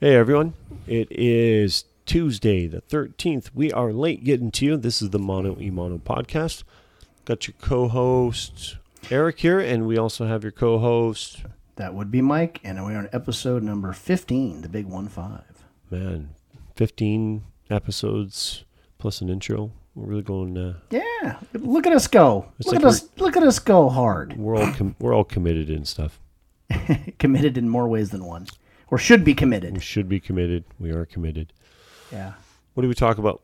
Hey everyone, it is Tuesday the 13th. We are late getting to you. This is the Mono Emono podcast. Got your co host Eric here, and we also have your co host, That would be Mike, and we're on episode number 15, the big one five. man, 15 episodes plus an intro. We're really going, uh, Yeah, look at us go. Look like at us look at us go hard. we're all, com- we're all committed and stuff. committed in more ways than one. Or should be We committed. should be committed. We are committed. Yeah. What do we talk about?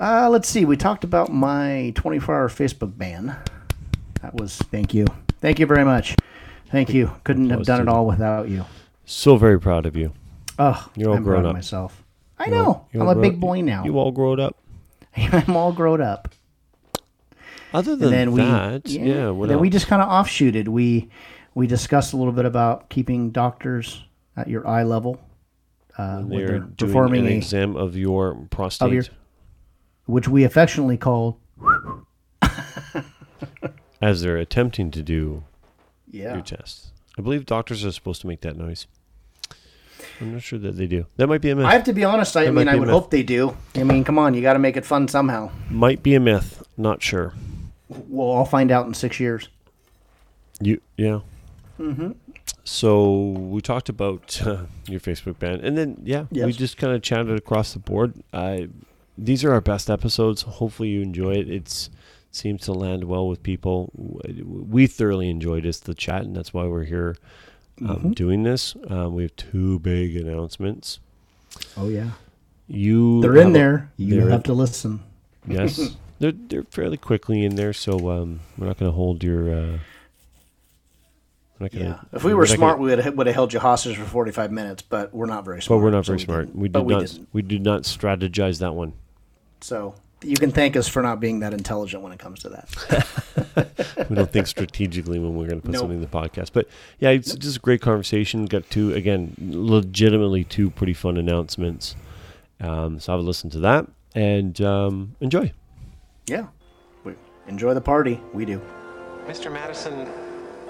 Uh, let's see. We talked about my 24 hour Facebook ban. That was, thank you. Thank you very much. Thank you. Couldn't have done it all without you. So very proud of you. Oh, You're all I'm grown proud up. of myself. I You're know. all- I'm a big boy now. You all grown up. I'm all grown up. Other than and then we that, yeah, what then we just kind of offshooted we we discussed a little bit about keeping doctors at your eye level uh, when They're they're doing performing an a, exam of your prostate. your- which we affectionately call as they're attempting to do yeah your tests. I believe doctors are supposed to make that noise. I'm not sure that they do. That might be a myth. I have to be honest I That mean I would hope they do I mean come on you got to make it fun somehow might be a myth. Not sure. Well, I'll find out in six years You yeah. Mm-hmm. So we talked about uh, your Facebook ban, and then yeah, we just kind of chatted across the board. I these are our best episodes. Hopefully you enjoy it. It's seems to land well with people. We thoroughly enjoyed this the chat, and that's why we're here um, Mm-hmm. doing this. Um, we have two big announcements. oh yeah You they're in a- there you have to listen Yes, they're they're fairly quickly in there, so um, we're not going to hold your. Uh, we're not gonna, yeah if we were not gonna- smart we would have, held you hostage for 45 minutes but we're not very smart. but we're not so very we smart. didn't. We did but we not. didn't. We did not strategize that one. So you can thank us for not being that intelligent when it comes to that. We don't think strategically when we're going to put Nope. something in the podcast. But yeah, it's just a great conversation. Got two again, legitimately two pretty fun announcements. Um, so I would listen to that and um, enjoy. yeah. We enjoy the party. We do. Mr. Madison,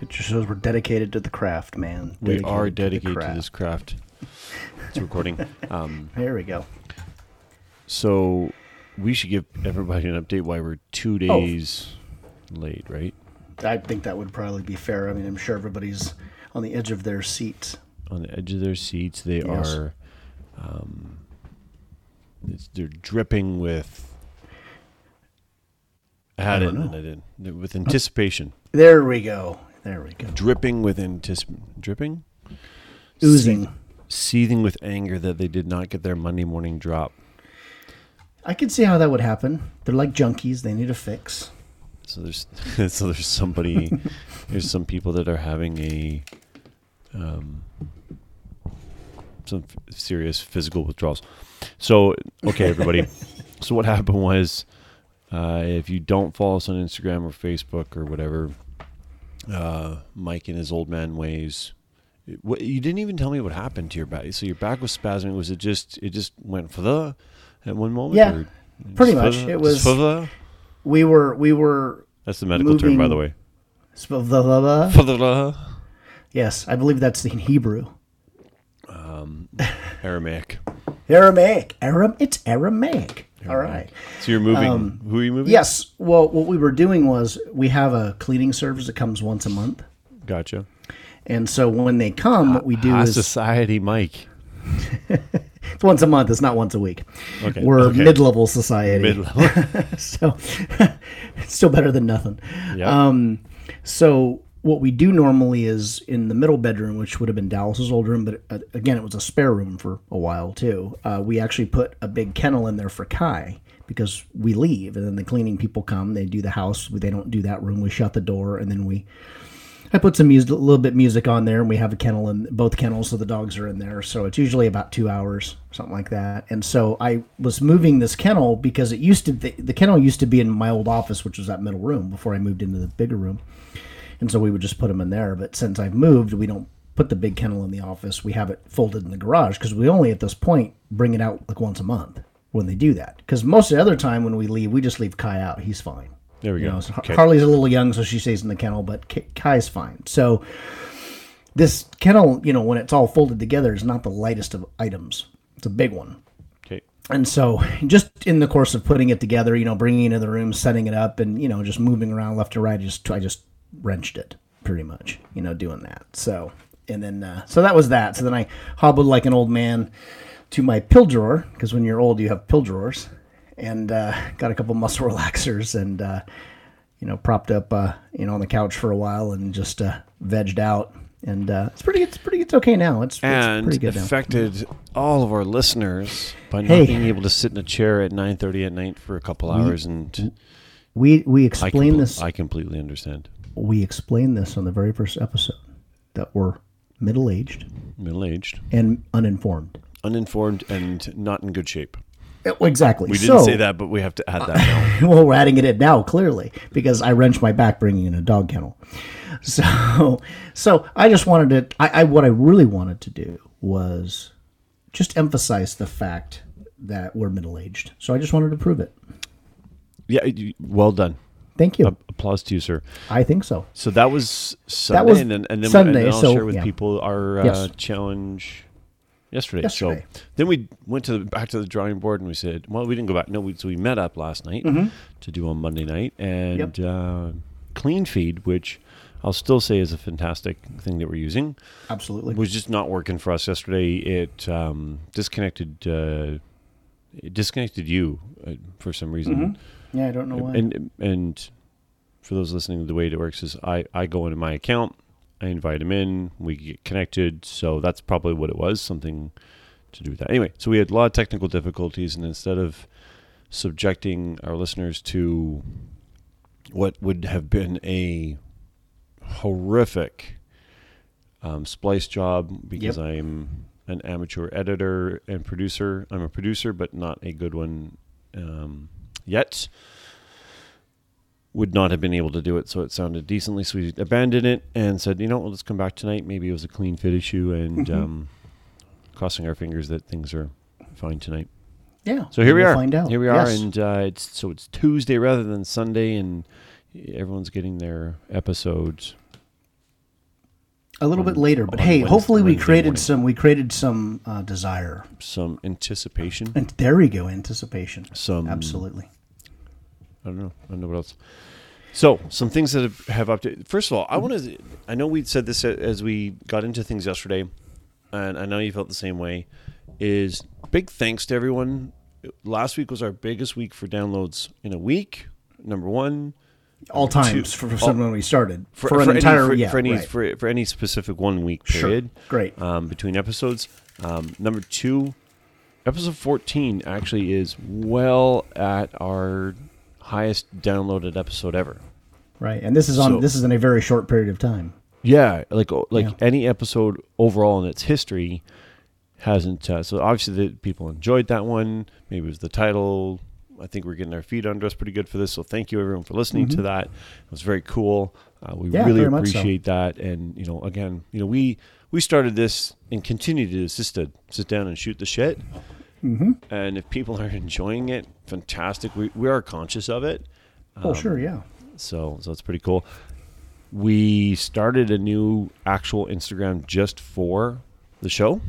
It just shows we're dedicated to the craft, man. We are dedicated to, craft. this craft. It's recording. um, There we go. so we should give everybody an update why we're two days late, right? I think that would probably be fair. I mean, I'm sure everybody's on the edge of their seats. on the edge of their seats. They Yes. are, um, it's, they're dripping with. I had I it and. I didn't. With anticipation, There we go. There we go. dripping with anticipation, dripping, Oozing. seething with anger that they did not get their Monday morning drop. I can see how that would happen. They're like junkies. They need a fix. So there's, so there's somebody, there's some people that are having a, um, some f- serious physical withdrawals. So okay, everybody. so what happened was, uh, if you don't follow us on Instagram or Facebook or whatever, uh, Mike in his old man ways. it- What you didn't even tell me what happened to your back. So your back was spasming. Was it just it just went for the at one moment? Yeah, pretty much. It was- for the- We were we were That's the medical term, by the way. sp- Yes, I believe that's in Hebrew. Aramaic. Aramaic. Aram. It's Aramaic. All right. So you're moving. who are you moving? Um, Yes. Well, what we were doing was we have a cleaning service that comes once a month, Gotcha. and so when they come, what we do High is society, Mike. it's once a month. It's not once a week. Okay, We're okay. mid-level society, Mid-level. so it's still better than nothing. yeah. Um, So what we do normally is in the middle bedroom, which would have been Dallas's old room, but uh, again, it was a spare room for a while too. Uh, we actually put a big kennel in there for Kai because we leave, and then the cleaning people come. They do the house. They don't do that room. We shut the door, and then we I put some music, a little bit music on there, and we have a kennel in both kennels, so the dogs are in there. So it's usually about two hours, something like that. And so I was moving this kennel because it used to the, the kennel used to be in my old office, which was that middle room before I moved into the bigger room. And so we would just put them in there. But since I've moved, we don't put the big kennel in the office. We have it folded in the garage because we only at this point bring it out like once a month when they do that. Because most of the other time when we leave, we just leave Kai out. He's fine. There we You go. know, so Okay. Harley's a little young, so she stays in the kennel, but Kai's fine. So this kennel, you know, when it's all folded together, is not the lightest of items. It's a big one. Okay. And so, just in the course of putting it together, you know, bringing it into the room, setting it up, and you know, just moving around left to right, I just I just wrenched it pretty much, you know, doing that. So, and then uh, so that was that. So then I hobbled like an old man to my pill drawer because when you're old, you have pill drawers, and uh, got a couple muscle relaxers and uh, you know propped up uh, you know on the couch for a while and just uh, vegged out. And uh, it's pretty. It's pretty. It's okay now. It's, it's pretty good now. affected all of our listeners by not being able to sit in a chair at 9.30 at night for a couple hours and We we I, compl- this. I completely understand we explained this on the very first episode that we're middle aged middle-aged and uninformed. uninformed and not in good shape uh, Exactly. we didn't so, say that but we have to add that now well, we're adding it in now clearly because I wrenched my back bringing in a dog kennel. So, so I just wanted to. I, I what I really wanted to do was just emphasize the fact that we're middle aged. So I just wanted to prove it. yeah well done Thank you. A- applause to you sir I think so. so that was sunday was and then, and then, Sunday, and then i'll so, share with yeah. people our uh, Yes. challenge yesterday. Yesterday. so then we went to the, back to the drawing board and we said well we didn't go back no we, so we met up last night to do on monday night and Mm-hmm. Yep. uh, clean feed which i'll still say is a fantastic thing that we're using Absolutely. was just not working for us yesterday. It um, disconnected. Uh, it disconnected you uh, for some reason. yeah, I don't know why. And and for those listening, the way it works is I I go into my account, I invite him in, we get connected. So that's probably what it was. Something to do with that. Anyway, so we had a lot of technical difficulties, and instead of subjecting our listeners to what would have been a horrific um, splice job because Yep. I'm an amateur editor and producer. I'm a producer, but not a good one um, yet. Would not have been able to do it, so it sounded decently. So we abandoned it and said, you know, what, let's come back tonight. Maybe it was a clean feed issue, and Mm-hmm. um, crossing our fingers that things are fine tonight. yeah. So here we we'll are. Find out. Here we are, Yes. and uh, it's so it's Tuesday rather than Sunday, and everyone's getting their episodes. A little bit later, but hey, Wednesday- hopefully we Wednesday created morning. some. We created some uh, desire, Some anticipation. and there we go. Anticipation. Some Absolutely. I don't know. I don't know what else. So some things that have, have updated. First of all, I want to. I know we said this as we got into things yesterday, and I know you felt the same way. Is big thanks to everyone. Last week was our biggest week for downloads in a week. Number one. All two- times for, for someone we started for, for, an any- entire for, yeah for any right. for, for any specific one week Sure. period. Great. Um, between episodes. Um, number two, episode fourteen actually is well at our highest downloaded episode ever. right, and this is on So- this is in a very short period of time. Yeah, like o- like Yeah. any episode overall in its history hasn't. Uh, so obviously the people enjoyed that one. Maybe it was the title. I think we're getting our feet under us pretty good for this. So thank you everyone for listening to that. It was very cool. Uh, we Mm-hmm. Yeah, really much so. appreciate that. And you know, again, you know, we we started this and continue to do this just to sit down and shoot the shit. Mm-hmm. And if people are enjoying it, fantastic. We we are conscious of it. oh Um, sure, yeah. So so it's pretty cool. We started a new actual Instagram just for the show.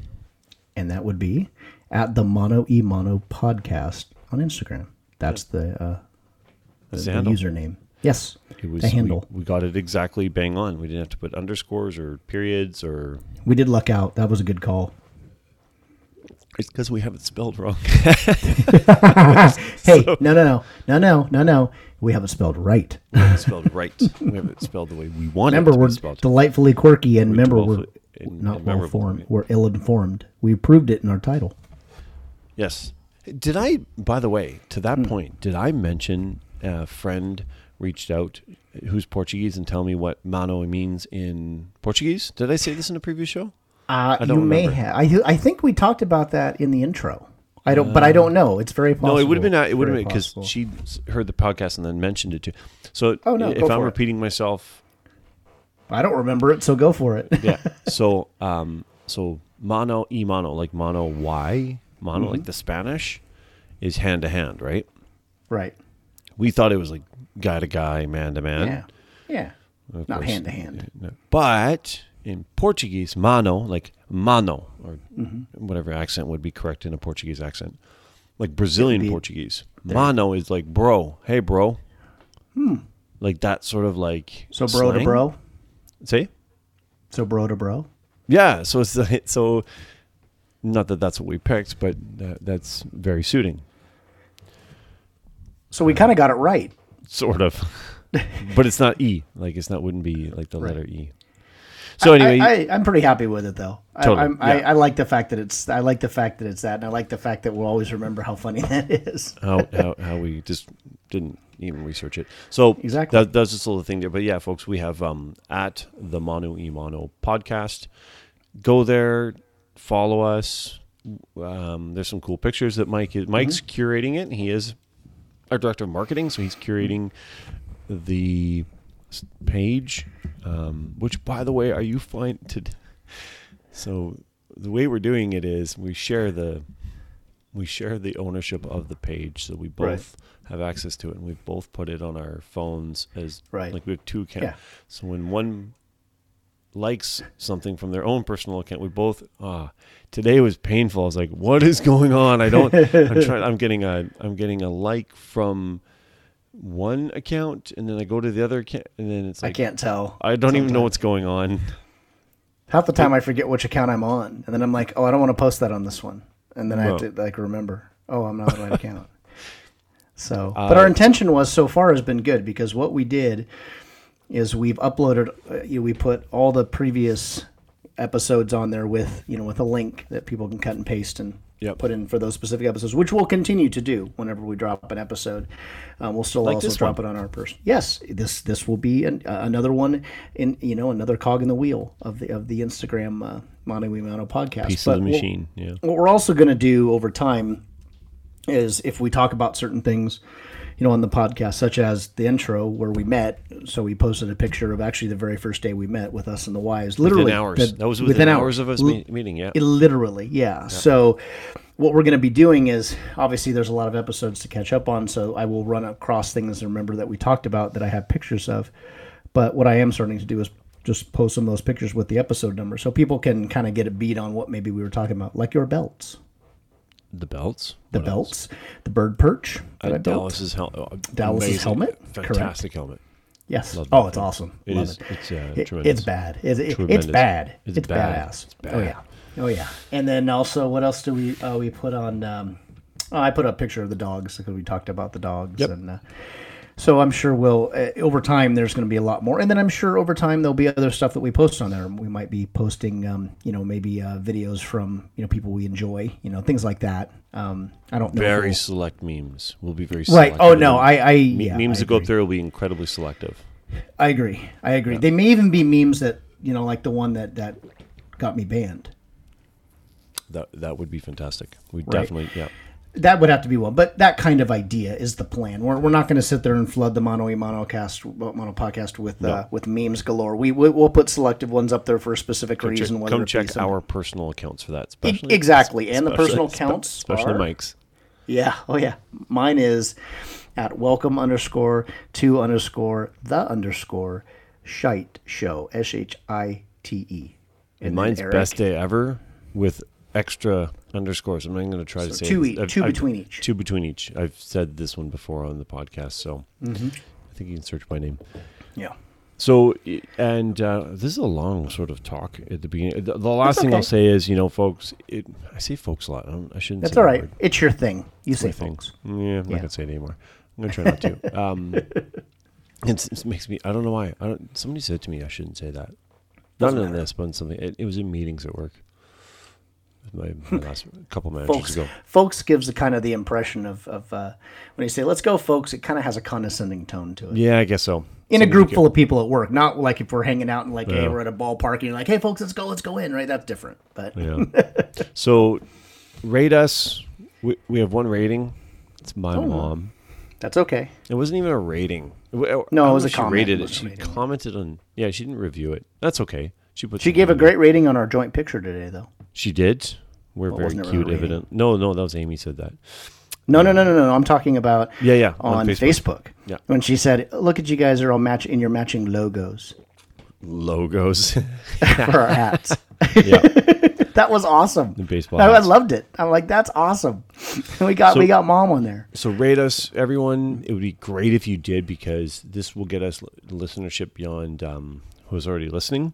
And that would be at the Mono E Mono podcast on Instagram. That's the uh, the, the username. Yes, It was the handle. We, we got it exactly bang on. We didn't have to put underscores or periods or. We, did luck out. That was a good call. It's because we have it spelled wrong. Hey, no, no, no, no, no, no, no. We have it spelled right. we have it spelled right. We have it spelled the way we want Remember, it to we're delightfully quirky, and We're remember, we're and- not well informed. We're ill informed. We proved it in our title. Yes. Did I, by the way, to that point, did I mention a friend reached out, who's Portuguese, and tell me what mano means in Portuguese. Did I say this in a previous show? Uh, I don't you may have. I I think we talked about that in the intro. I don't, but I don't know. It's very possible. No, it would have been uh, it would have been because she heard the podcast and then mentioned it too. So Oh, no, if I'm for it. repeating myself, I don't remember it, so go for it. yeah. So um, so mano y mano like mano y mano Mm-hmm. like the Spanish is hand to hand, right? right. We thought it was like guy to guy, man to man. Yeah. Yeah. Of Not hand to hand. But in Portuguese, mano, like mano, or Mm-hmm. whatever accent would be correct in a Portuguese accent, like Brazilian be- Portuguese, mano is like bro. Hey, bro. Like that sort of like Hmm. So bro to bro. See. So bro to bro. yeah. So it's so. Not that that's what we picked, but that, that's very suiting, So we kind of got it right. sort of. but it's not e. Like it's not wouldn't be like the Right. letter e. So anyway, I, I'm pretty happy with it though. Totally, I, I'm, I, yeah. I like the fact that it's. I like the fact that it's that, and I like the fact that we'll always remember how funny that is. how, how how we just didn't even research it. So Exactly. that, that's just a little thing there. But yeah, folks, we have um at the Mono Imano podcast. Go there, follow us. Um, there's some cool pictures that Mike is. Mike's Mm-hmm. curating it. He is our director of marketing, so he's curating the page. Um, which, by the way, are you fine to? So the way we're doing it is we share the we share the ownership of the page, so we both Right. have access to it, and we've both put it on our phones as Right. like we have two accounts. Yeah. So when one likes something from their own personal account, we both ah today was painful. I was like, what is going on? I don't. I'm trying. I'm getting a. I'm getting a like from one account, and then I go to the other account, and then it's I can't tell. I don't even know what's going on. Half the time I forget which account I'm on, and then I'm like, oh, I don't want to post that on this one, and then I have No. to like remember, oh, I'm not on the right account. So, but our Uh, intention was so far has been good because what we did is we've uploaded, uh, you know, we put all the previous episodes on there with you know with a link that people can cut and paste and Yep. put in for those specific episodes, which we'll continue to do whenever we drop an episode. Um, we'll still Like also drop one. it on our person. Yes, this this will be an, uh, another one in you know another cog in the wheel of the of the Instagram uh, Mono We Mono podcast. Piece But of the we'll- machine. yeah. what we're also going to do over time is if we talk about certain things you know on the podcast such as the intro where we met so we posted a picture of actually the very first day we met with us and the wives literally Within hours. the- that was within, hours of us meeting. Yeah. it literally, yeah. So, what we're going to be doing is obviously there's a lot of episodes to catch up on. So, I will run across things and remember that we talked about that I have pictures of. But what I am starting to do is just post some of those pictures with the episode number so people can kind of get a beat on what maybe we were talking about, like your belts, the belts. the What else? belts, the bird perch. that Uh, I built. Dallas's, hel- uh, Dallas's helmet? Fantastic helmet. Yes. Love Oh, it's thing. awesome. It Love is- it's, uh, It- tremendous. It's bad. It- it- it's bad. It's It's, bad. badass. It's Oh yeah. Oh yeah. And then also, what else do we? Uh, we put on. Um, oh, I put a picture of the dogs because we talked about the dogs. Yep. And uh, so I'm sure we'll uh, over time there's going to be a lot more, and then I'm sure over time there'll be other stuff that we post on there. We might be posting, um, you know, maybe uh, videos from you know people we enjoy, you know, things like that. Um, I don't know. Very we'll- select memes. We'll be very right. Oh no. I I Me- yeah, memes I that go up there will be incredibly selective. I agree. I agree. They may even be memes that you know, like the one that that got me banned. That that would be fantastic. We Right. definitely yeah. That would have to be one, but that kind of idea is the plan. We're, we're not going to sit there and flood the mono e monocast mono podcast with uh, No. with memes galore. We, we we'll put selective ones up there for a specific Check- reason. whether come check our personal accounts for that. E- Especially exactly, and the personal accounts, especially are- Mike's. Yeah. Oh yeah. Mine is at welcome underscore to underscore the underscore shite show s h i t e. And mine's Eric, best day ever with extra underscores. I'm not going to try to say two e- I've- two I've- between each. Two between each. I've said this one before on the podcast, so Mm-hmm. I think you can search my name. Yeah. So, and uh, this is a long sort of talk at the beginning. The, the last thing I'll say is, you know, folks. It, I say folks a lot. I, don't, I shouldn't. That's all that word. It's your thing. You say my thing. Yeah, I'm not gonna say it anymore. I'm gonna try not to. Um, it's, it makes me. I don't know why. I don't. Somebody said to me I shouldn't say that. Not Doesn't in matter. this, but in something. It, it was in meetings at work. My, my last couple managers folks ago. folks gives the kind of the impression of, of uh, when you say let's go folks it kind of has a condescending tone to it Yeah, I guess so. in a group full of people at work not like if we're hanging out and like hey we're at a ballpark and you're like hey folks let's go let's go in right that's different but Yeah. so rate us. We, we have one rating. It's my Oh. mom. that's okay It wasn't even a rating. No, it was a she comment. rated It it. was a She commented on. Yeah, she didn't review it. That's okay. She put. she gave a great rating on our joint picture today though She did. We're Well, very wasn't it really cute. Evident. No, no, that was Amy said that. no no no no no i'm talking about Yeah, yeah, on on, Facebook. Facebook. Yeah. when she said look at you guys are all match in your matching logos Logos. for our hats yeah. that was awesome The baseball I, I loved it i'm like that's awesome we got we got mom on there So rate us, everyone. It would be great if you did because this will get us listenership beyond um, who's already listening.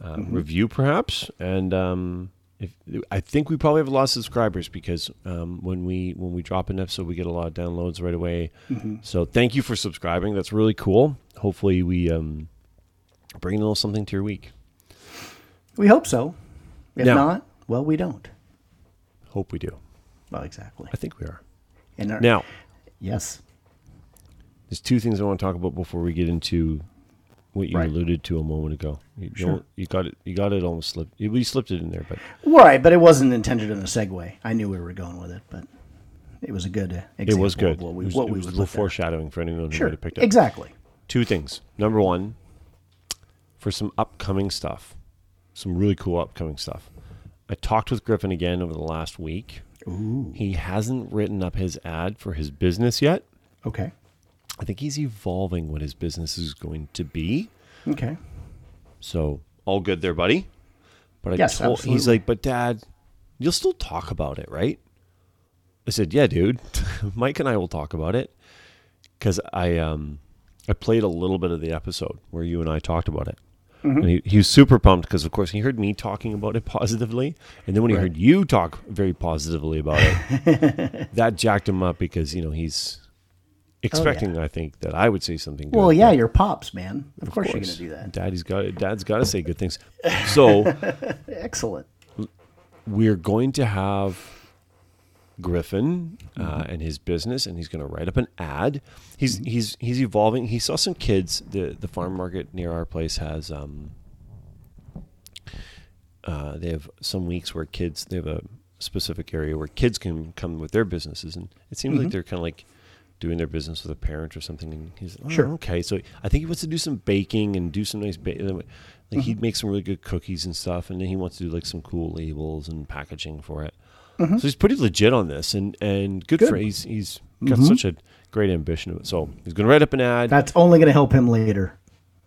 Um, Mm-hmm. Review perhaps, and um, if I think we probably have a lot of subscribers because um, when we when we drop an episode, we get a lot of downloads right away. Mm-hmm. So thank you for subscribing. That's really cool. Hopefully we um, bring a little something to your week. we hope so if Now- not well we don't Hope we do. well exactly I think we are. and our, Now, yes there's two things I want to talk about before we get into what you Right. alluded to a moment ago. You, Sure. you got it. You got it almost slipped. You, you slipped it in there, but Right, but it wasn't intended in a segue. I knew we were going with it, but it was a good uh, it was good. What we, was, what it we was a little there. foreshadowing for anyone who Sure, might have picked up. exactly. Two things. Number one, for some upcoming stuff, some really cool upcoming stuff. I talked with Griffin again over the last week. Ooh, He hasn't written up his ad for his business yet. okay, I think he's evolving what his business is going to be. okay. So all good there, buddy. But I Yes, told he's like, but Dad, you'll still talk about it, right? I said, Yeah, dude. Mike and I will talk about it because I um I played a little bit of the episode where you and I talked about it. Mm-hmm. And he, he was super pumped because, of course, he heard me talking about it positively, and then when he Right. heard you talk very positively about it, that jacked him up because you know he's expecting, I think, that I would say something. Good, Oh, Well, yeah, your pops, man. Of, course, you're going to do that. Daddy's got Dad's got to say good things. So Excellent. we're going to have Griffin uh, Mm-hmm. and his business, and he's going to write up an ad. He's he's he's evolving. He saw some kids. the The farm market near our place has um. Uh, they have some weeks where kids. They have a specific area where kids can come with their businesses, and it seems Mm-hmm. like they're kind of like doing their business with a parent or something. And he's oh, Sure. okay. So I think he wants to do some baking and do some nice ba- like Mm-hmm. he makes some really good cookies and stuff, and then he wants to do like some cool labels and packaging for it. Mm-hmm. So he's pretty legit on this, and and good, Good. for he's he's got Mhm. such a great ambition of it. So he's going to write up an ad. That's only going to help him later.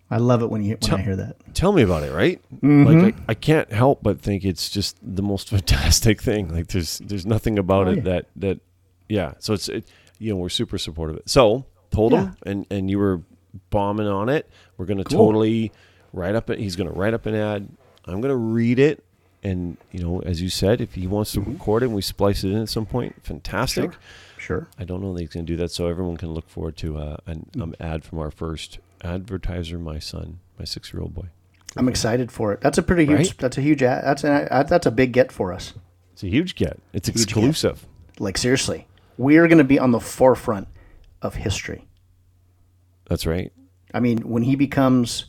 I love it when you when Tell- I hear that. Tell me about it, right? Mm-hmm. Like I, I can't help but think it's just the most fantastic thing. Like there's there's nothing about Oh, it yeah. that that yeah. So it's it, you know we're super supportive of it. So told him, and and you were bombing on it. We're going to Cool. totally write up. He's going to write up an ad. I'm going to read it. And you know, as you said, if he wants to record it and we splice it in at some point, fantastic. Mm-hmm. Sure. Sure. I don't know that he's going to do that, so everyone can look forward to uh, an um, ad from our first advertiser, my son, my six-year-old boy. I'm excited for it. That's a pretty huge. Right? That's a huge. ad- That's a that's a big get for us. It's a huge get. It's Huge get. exclusive. Like seriously, we are going to be on the forefront of history. That's right. I mean, when he becomes,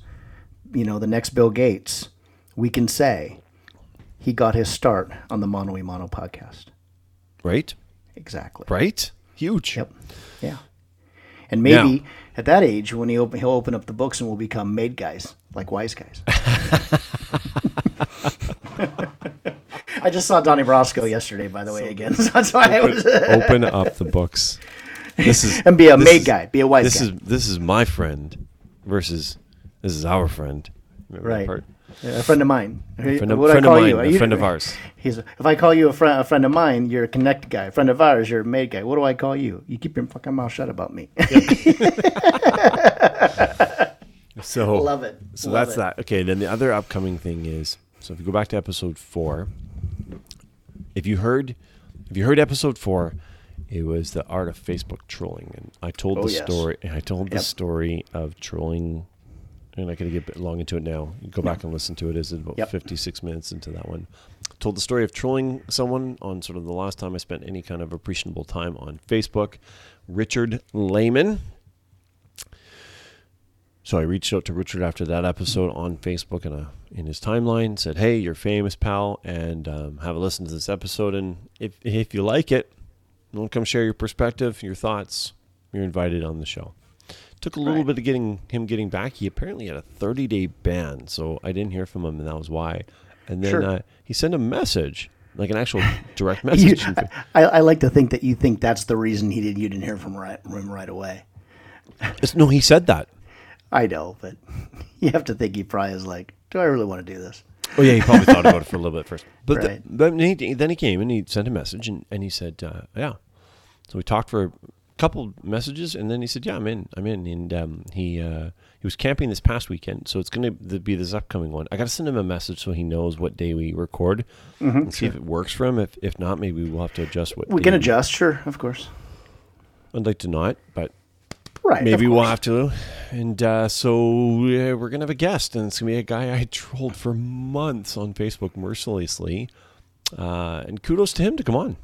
you know, the next Bill Gates, we can say he got his start on the Mono e Mono podcast. Right. Exactly. Right. Huge. Yep. Yeah. And maybe Now- at that age, when he open, he'll open up the books and we'll become made guys, like wise guys. I just saw Donnie Brasco yesterday, by the way, again. So that's why I was. Open up the books. This is and be a this made is- guy, be a wise This guy. is this is my friend versus this is our friend. Remember right. part? Yeah, a friend of mine. Friend of, What do I call of mine, you? A you- friend of ours. He's if I call you a friend, a friend of mine, you're a connect guy. A friend of ours, you're a made guy. What do I call you? You keep your fucking mouth shut about me. So Love it. So Love that's it. that. Okay, then the other upcoming thing is so if you go back to episode four, if you heard if you heard episode four, it was the art of Facebook trolling, and I told Oh, the yes. story. I told the story of trolling I'm not going to get long into it now. You go back and listen to it. Is it about Yep. 56 minutes into that one. Told the story of trolling someone on sort of the last time I spent any kind of appreciable time on Facebook. Richard Lehman. So I reached out to Richard after that episode on Facebook and uh, in his timeline said, "Hey, you're famous, pal, and um, have a listen to this episode. And if if you like it, you to come share your perspective, your thoughts, you're invited on the show." Took a little Right. bit of getting him getting back. He apparently had a 30 day ban, so I didn't hear from him, and that was why. And then Sure. uh, he sent a message, like an actual direct You, message. I, I like to think that you think that's the reason he did. You didn't hear from right, him right away. No, he said that. I know, but you have to think he probably is like, do I really want to do this? Oh yeah, he probably thought about it for a little bit first. But Right. then, he, then he came and he sent a message and, and he said, uh, "Yeah." So we talked for a couple messages and then he said, "Yeah, I'm in. I'm in." And um, he uh, he was camping this past weekend, so it's going to be this upcoming one. I got to send him a message so he knows what day we record and see if it works for him. If if not, maybe we'll have to adjust what. We can adjust, sure, of course. I'd like to not, but Right. Maybe we'll have to. And uh, so uh, we're gonna have a guest, and it's gonna be a guy I trolled for months on Facebook mercilessly. Uh, and kudos to him to come on.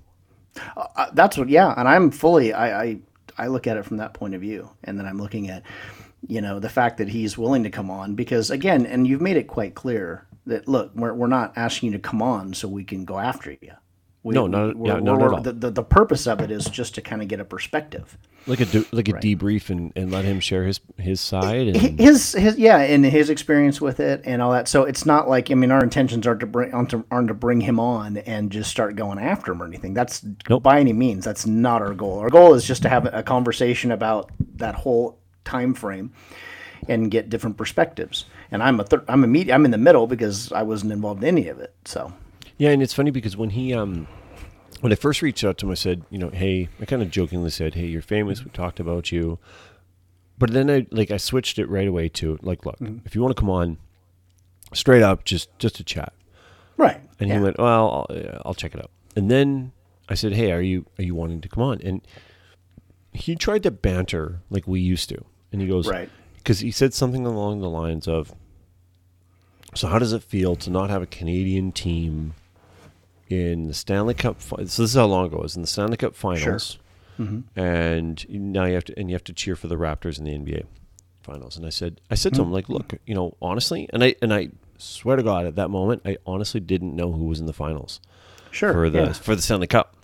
Uh, that's what yeah and i'm fully I, I i look at it from that point of view and then i'm looking at you know the fact that he's willing to come on because again and you've made it quite clear that look we're, we're not asking you to come on so we can go after you we, No, not- we're- yeah, not we're- at all. The, the, the purpose of it is just to kind of get a perspective Like a do, like a debrief and, and let him share his his side. And his his yeah and his experience with it and all that so it's not like i mean our intentions aren't to bring aren't to, aren't to bring him on and just start going after him or anything that's Nope. by any means that's not our goal our goal is just to have a conversation about that whole time frame and get different perspectives and i'm a thir- i'm a i'm in the middle because i wasn't involved in any of it so Yeah, and it's funny because when he um when I first reached out to him, I said, you know, hey, I kind of jokingly said, hey, you're famous. We mm-hmm. talked about you, but then I like I switched it right away to like, look, mm-hmm. if you want to come on, straight up, just just to chat. right And yeah. he went, well, I'll, I'll check it out. And then I said, hey, are you are you wanting to come on? And he tried to banter like we used to, and he goes, Right. because he said something along the lines of, so how does it feel to not have a Canadian team in the Stanley Cup? So this is how long ago it was in the Stanley Cup Finals, mm-hmm. and now you have to and you have to cheer for the Raptors in the NBA Finals. And I said, I said to hmm. him like, look, you know, honestly, and I and I swear to God, at that moment, I honestly didn't know who was in the finals sure for the yeah. for the Stanley Cup.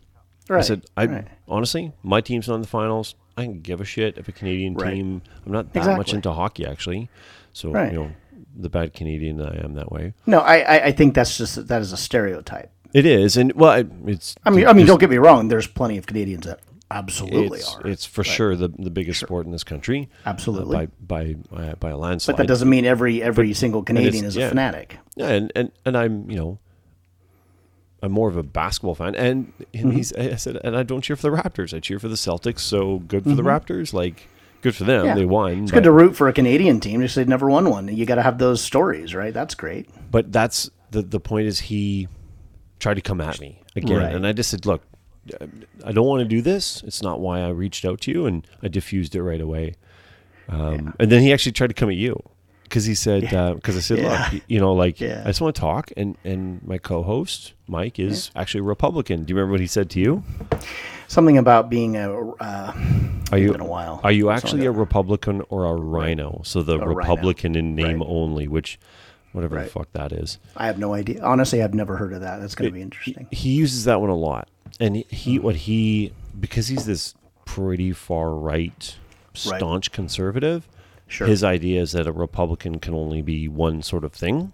I said, I right. honestly, my team's not in the finals. I can give a shit if a Canadian Right. team. I'm not that much into hockey actually, so Right. you know, the bad Canadian that I am that way. no I, I i think that's just that is a stereotype It is, and well, it's. i mean i mean don't get me wrong there's plenty of canadians that absolutely it's, are It's for sure the the biggest sport in this country. uh, Absolutely. by by uh, by a landslide. But that doesn't mean every every single Canadian is a fanatic. Yeah, and, and and I'm you know, I'm more of a basketball fan, and, and he's I said, and I don't cheer for the Raptors. I cheer for the Celtics. So good for the Raptors. Like good for them. Mm-hmm. Yeah. They won. It's but, good to root for a Canadian team. Just they've never won one. You got to have those stories, right? That's great. but that's the the point is he tried to come at me again, Right. and I just said, look. I don't want to do this. It's not why I reached out to you, and I diffused it right away. Um, And then he actually tried to come at you because he said, because I said, Yeah. look, you know, like Yeah. I just want to talk, and and my co-host Mike is actually a Republican. Do you remember what he said to you? Something about being a. Uh, Are you been a while. Are you actually a. Republican or a Rhino? So the rhino. Republican in name Right. only, which whatever the fuck that is. I have no idea. Honestly, I've never heard of that. That's going to be interesting. He uses that one a lot, and he, he what he because he's this pretty far right, Right. staunch conservative. Sure. His idea is that a Republican can only be one sort of thing,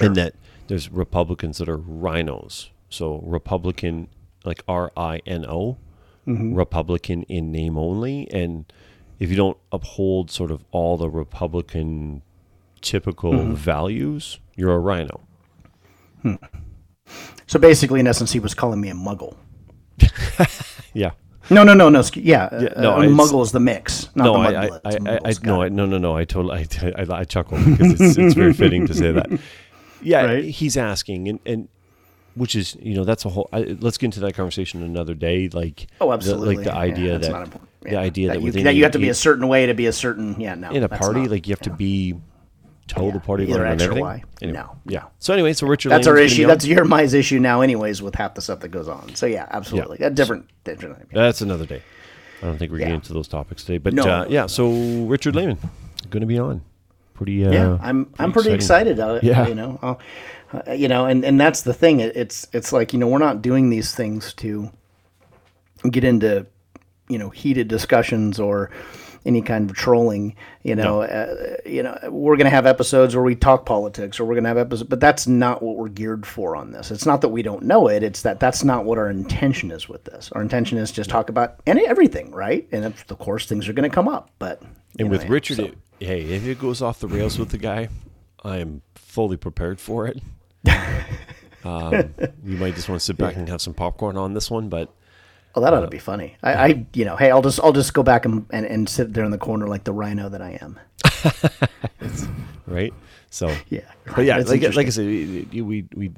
and that there's Republicans that are rhinos. So Republican, like R I N O, Mm-hmm. Republican in name only, and if you don't uphold sort of all the Republican typical Mm-hmm. values, you're a rhino. So basically, in essence, he was calling me a muggle. Yeah. No, no, no, no. Yeah, Yeah, uh, no, uh, muggle is the mix, not no, the I. I, I, I, no, I, no, no, no. I totally, I, I, I chuckle because it's, it's very fitting to say that. Yeah, Right. he's asking, and, and which is, you know, that's a whole. I, let's get into that conversation another day. Like, Oh, the- absolutely. like the Yeah, idea that's that not important. the idea that, that you, that you have to be a certain way to be a certain yeah no in a party, not- like you have to be total Yeah, party either X or. Y. Anyway, No. Yeah. So anyway, so Richard. that's our issue that's your my issue now anyways with half the stuff that goes on so yeah absolutely a different different That's another day. I don't think we're Yeah. getting into those topics today, but No, uh, yeah. So Richard Lehman going to be on. Pretty. Uh, yeah i'm i'm pretty excited uh, Yeah. you know I'll, uh, you know and and that's the thing it, it's it's like you know we're not doing these things to get into you know heated discussions or any kind of trolling you know uh, you know we're going to have episodes where we talk politics or we're going to have episodes but that's not what we're geared for on this. It's not that we don't know it it's that that's not what our intention is with this. Our intention is just talk about any everything right? And of course things are going to come up but And know, with Richard, so- it, hey, if it goes off the rails with the guy, I am fully prepared for it. um, you might just want to sit back and have some popcorn on this one, but Oh, that ought to be funny. I, I, you know, hey, I'll just, I'll just go back and, and, and sit there in the corner like the rhino that I am. right. So Yeah, but yeah, That's like like I said, we we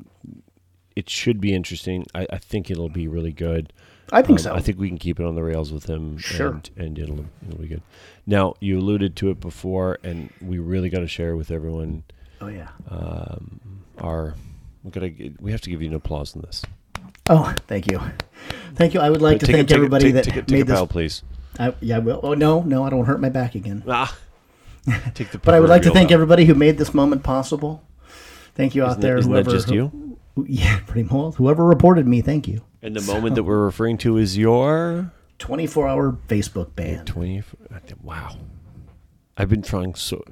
it should be interesting. I, I think it'll be really good. I think Um, so. I think we can keep it on the rails with him. Sure. And, and it'll, it'll be good. Now, you alluded to it before, and we really got to share with everyone Oh yeah. our. We gotta. We have to give you an applause on this. Oh, thank you, thank you. I would like to thank everybody that take a- take made this. please. I, yeah, I will. Oh no, no, I don't hurt my back again. Ah. Take the. But I would like to thank everybody who made this moment possible. Thank you out there. that whoever, just you? yeah, pretty much. Whoever reported me, thank you. And the moment that we're referring to is your 24 hour Facebook ban. twenty. Wow. I've been trying so.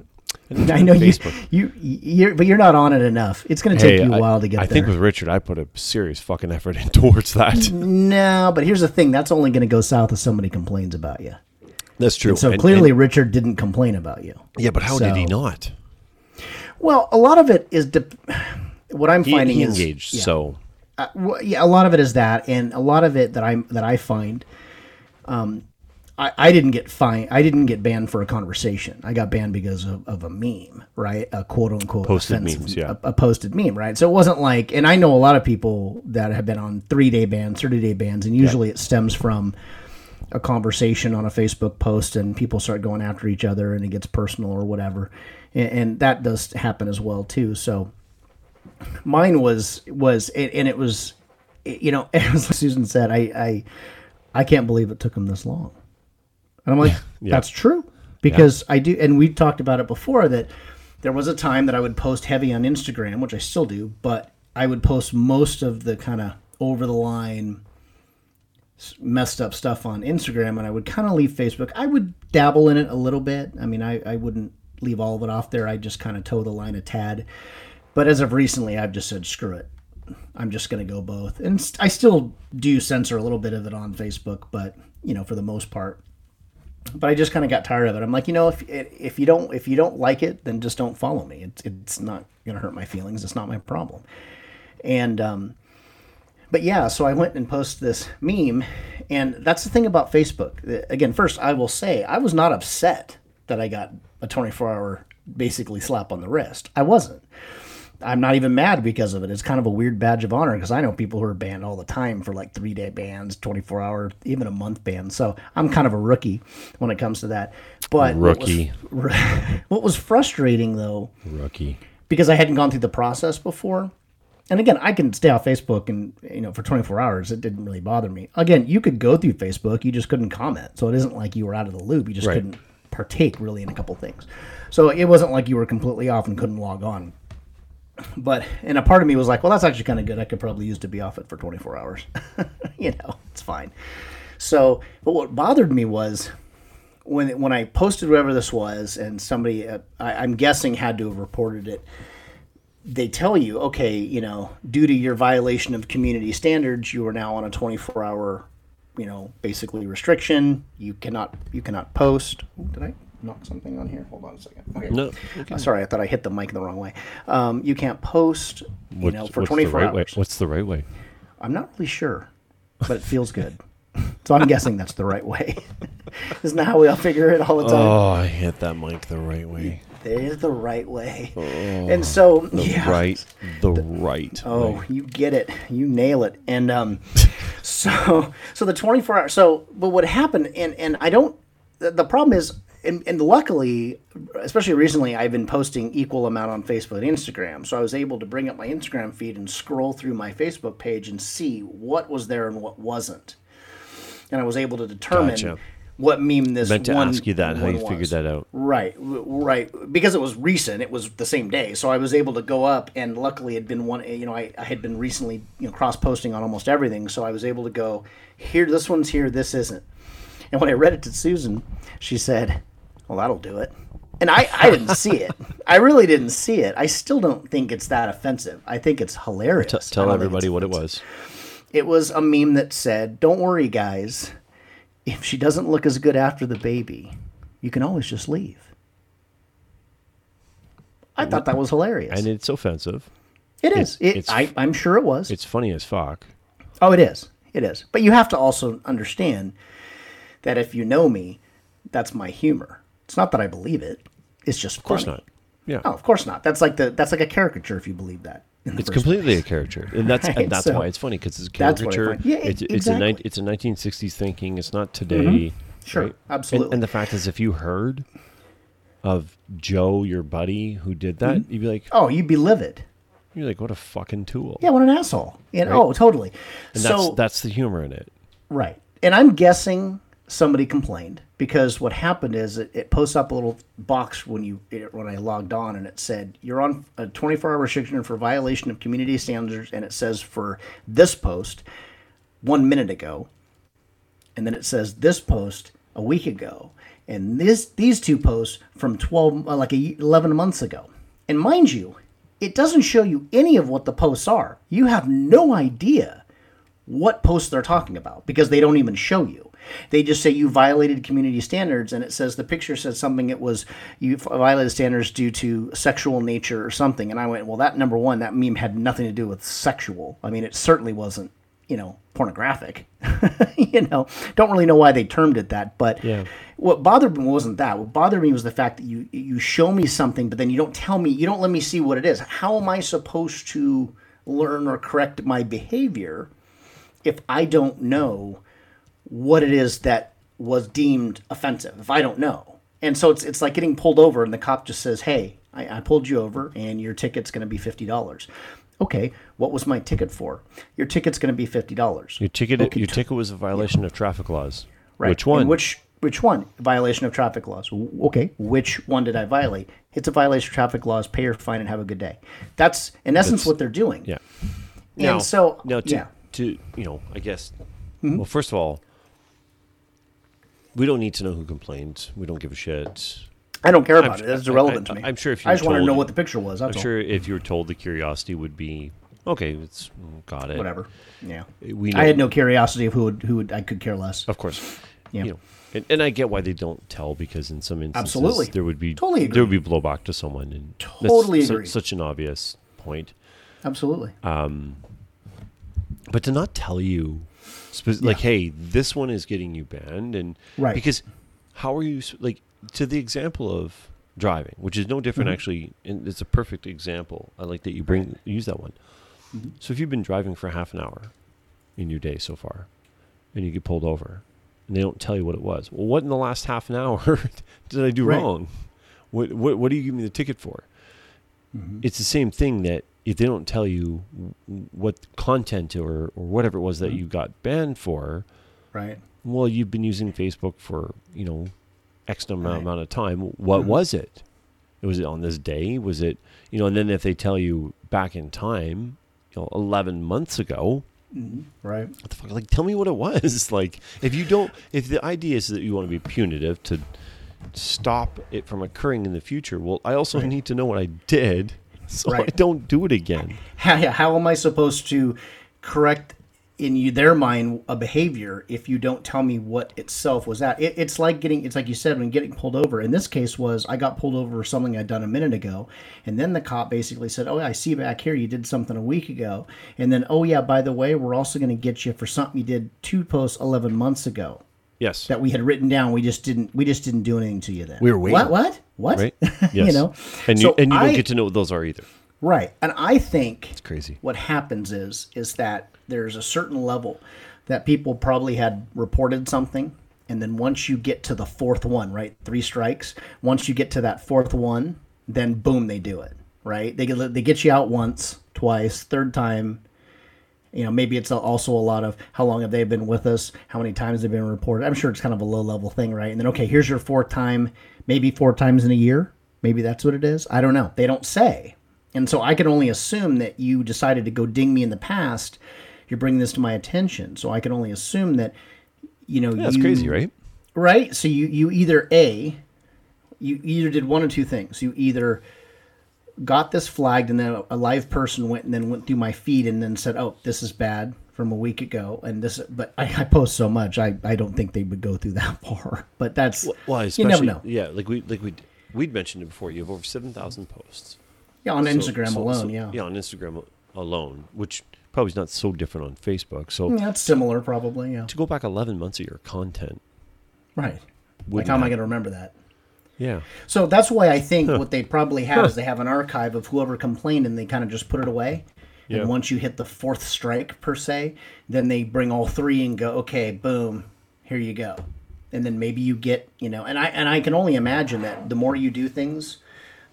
I know you, you, you're, but you're not on it enough. It's going to take Hey, you a I- while to get there. I there. think with Richard, I put a serious fucking effort in towards that. no, but here's the thing. That's only going to go south if somebody complains about you. That's true. So And- clearly, and- Richard didn't complain about you. yeah, but how did he not? Well, a lot of it is de- what I'm He, finding he is engaged. yeah. So Uh, well, yeah, a lot of it is that, and a lot of it that I that I find, um, I, I didn't get fine. I didn't get banned for a conversation. I got banned because of, of a meme, right? A quote unquote Posted memes, yeah. a, a posted meme, right? So it wasn't like, and I know a lot of people that have been on three day bans, thirty day bans, and usually it stems from a conversation on a Facebook post and people start going after each other and it gets personal or whatever. And, and that does happen as well too. So mine was was and and it was you know as Susan said I I I can't believe it took him this long. And I'm like Yeah. that's true because I do and we talked about it before that there was a time that I would post heavy on Instagram, which I still do, but I would post most of the kind of over the line messed up stuff on Instagram and I would kind of leave Facebook. I would dabble in it a little bit. I mean, I, I wouldn't leave all of it off there. I just kind of toe the line a tad. But as of recently, I've just said, screw it. I'm just going to go both. And st- I still do censor a little bit of it on Facebook, but, you know, for the most part. But I just kind of got tired of it. I'm like, you know, if if you don't if you don't like it, then just don't follow me. It's it's not to hurt my feelings. It's not my problem. And um, but yeah, so I went and posted this meme, and that's the thing about Facebook. Again, first I will say I was not upset that I got a 24 hour basically slap on the wrist. I wasn't. I'm not even mad because of it. It's kind of a weird badge of honor because I know people who are banned all the time for like three day bans, 24 hour, even a month ban. So I'm kind of a rookie when it comes to that. But what was- Rookie. what was frustrating though rookie. because I hadn't gone through the process before. And again, I can stay off Facebook and you know for 24 hours. It didn't really bother me. Again, you could go through Facebook, you just couldn't comment. So it isn't like you were out of the loop. You just Right. couldn't partake really in a couple things. So it wasn't like you were completely off and couldn't log on. But and a part of me was like, well, that's actually kind of good. I could probably use to be off it for 24 hours. you know, it's fine. So, but what bothered me was when when I posted whoever this was, and somebody uh, I, I'm guessing had to have reported it. They tell you, okay, you know, due to your violation of community standards, you are now on a 24 hour, you know, basically restriction. You cannot you cannot post. Ooh, did I knock something on here? Hold on a second. Okay. No. Uh, sorry, I thought I hit the mic the wrong way. Um, you can't post, you What's, know, for what's 24 the right way? hours. What's the right way? I'm not really sure, but it feels good. so I'm guessing that's the right way. Isn't that how we all figure it all the time? Oh, I hit that mic the right way. There's the right way. Oh, and so, The yeah. right, the right. Oh, way. you get it. You nail it. And um, So, so the 24 hour. So, but what happened, and and I don't. The, the problem is, and, and luckily, especially recently, I've been posting equal amount on Facebook and Instagram. So I was able to bring up my Instagram feed and scroll through my Facebook page and see what was there and what wasn't. And I was able to determine Gotcha. what meme this meant to one, ask you that, how you figured was. that out. Right, right. Because it was recent, it was the same day, so I was able to go up, and luckily, had been one. You know, I, I had been recently, you know, cross posting on almost everything, so I was able to go here. This one's here. This isn't. And when I read it to Susan, she said, "Well, that'll do it." And I, I didn't see it. I really didn't see it. I still don't think it's that offensive. I think it's hilarious. T- tell everybody what it was. It was a meme that said, "Don't worry, guys. If she doesn't look as good after the baby, you can always just leave." I thought that was hilarious. And it's offensive. it is. it's- It, I, I'm sure it was. It's funny as fuck. Oh, it is. It is. But you have to also understand that if you know me, that's my humor. It's not that I believe it. It's just Of course not. Yeah. Oh, of course not. That's like the that's like a caricature if you believe that. It's completely a caricature, and that's Right, and that's so- why it's funny because it's a That's what I caricature. yeah, it's e- it's a exactly. it's a 1960s thinking. It's not today. Sure, right? absolutely. And, and the fact is, if you heard of Joe, your buddy, who did that, Mm-hmm. you'd be like, Oh, you'd be livid. you're like, what a fucking tool. Yeah, what an asshole. And Right. oh, totally. And so that's that's the humor in it. right. And I'm guessing somebody complained because what happened is it, it posts up a little box when you when I logged on and it said you're on a 24 hour restriction for violation of community standards and it says for this post one minute ago and then it says this post a week ago and this these two posts from 12 uh, like a, 11 months ago and mind you it doesn't show you any of what the posts are you have no idea what posts they're talking about because they don't even show you. They just say you violated community standards, and it says the picture says something. It was you violated standards due to sexual nature or something. And I went, well, that number one, that meme had nothing to do with sexual. I mean, it certainly wasn't, you know, pornographic. you know, don't really know why they termed it that, but Yeah. what bothered me wasn't that. What bothered me was the fact that you you show me something, but then you don't tell me, you don't let me see what it is. How am I supposed to learn or correct my behavior? if I don't know what it is that was deemed offensive, if I don't know. And so it's, it's like getting pulled over and the cop just says, hey, I, I pulled you over and your ticket's going to be $50. Okay, what was my ticket for? Your ticket's going to be $50. Your ticket Okay, your t- ticket was a violation of traffic laws. Right. Which one? And which which one? Violation of traffic laws. Okay, which one did I violate? It's a violation of traffic laws. Pay your fine and have a good day. That's in essence That's- what they're doing. yeah. And so now to, yeah, to you know, I guess. Mm-hmm. Well, first of all, we don't need to know who complained. We don't give a shit. I don't care about I'm it. That's I- irrelevant I- to me. I'm sure if you I just want to told- know what the picture was. I'm sure if you were told, the curiosity would be okay. It's got it. Whatever. Yeah. We I had no curiosity of who would, who would, I could care less. Of course. Yeah. You know, and, and I get why they don't tell because in some instances Absolutely. there would be Totally there would be blowback to someone and Totally su- such an obvious point. Absolutely. Uh, But to not tell you, spe- like, hey, this one is getting you banned, and Right. because how are you like to the example of driving, which is no different Mm-hmm. actually, and it's a perfect example. I like that you bring use that one. Mm-hmm. So if you've been driving for half an hour in your day so far, and you get pulled over, and they don't tell you what it was, well, what in the last half an hour did I do Right. wrong? What what what do you give me the ticket for? Mm-hmm. It's the same thing that if they don't tell you what content or, or whatever it was Mm-hmm. that you got banned for, Right. well, you've been using Facebook for, you know, X amount, Right. amount of time. What Mhm. was it? Was it on this day? Was it, you know, and then if they tell you back in time, you know, 11 months ago, Right. what the fuck? Like, tell me what it was. like, if you don't, if the idea is that you want to be punitive to stop it from occurring in the future, well, I also Right. need to know what I did so I Right. don't do it again. How, how am I supposed to correct in you their mind a behavior if you don't tell me what itself was that? It, it's like getting, it's like you said, when getting pulled over. In this case, was I got pulled over for something I'd done a minute ago, and then the cop basically said, "Oh, I see back here you did something a week ago," and then, "Oh yeah, by the way, we're also going to get you for something you did two posts eleven months ago." Yes. that we had written down. We just didn't. We just didn't do anything to you then. We were waiting. What? What? What? right? Yes. you know. and So you and you don't I- get to know what those are either. right. And I think It's crazy. what happens is is that there's a certain level. that people probably had reported something and then once you get to the fourth one right three strikes once you get to that fourth one then boom they do it right they get they get you out once twice third time you know maybe it's also a lot of how long have they been with us how many times they've been reported. I'm sure it's kind of a low level thing right? And then okay here's your fourth time maybe four times in a year. Maybe that's what it is. I don't know. They don't say. And so i can only assume that you decided to go ding me in the past. You're bringing this to my attention. So i can only assume that you know Yeah, that's you, crazy, right? right? So you you either a you either did one or two things. You either got this flagged and then a live person went and then went through my feed and then said oh this is bad from a week ago and this but i, I post so much I, I don't think they would go through that far but that's Why? you never know Yeah, like we like we we'd mentioned it before. You have over seven thousand posts yeah on So- instagram so- alone so- yeah. Yeah, on Instagram alone, which probably is not so different on Facebook. So mm, yeah it's similar probably yeah to go back eleven months of your content, right like how am i going to remember that yeah, So that's why I think what they probably have is they have an archive of whoever complained and they kind of just put it away. Yeah. And once you hit the fourth strike per se, then they bring all three and go, okay, boom, here you go. And then maybe you get, you know, and I and I can only imagine that the more you do things,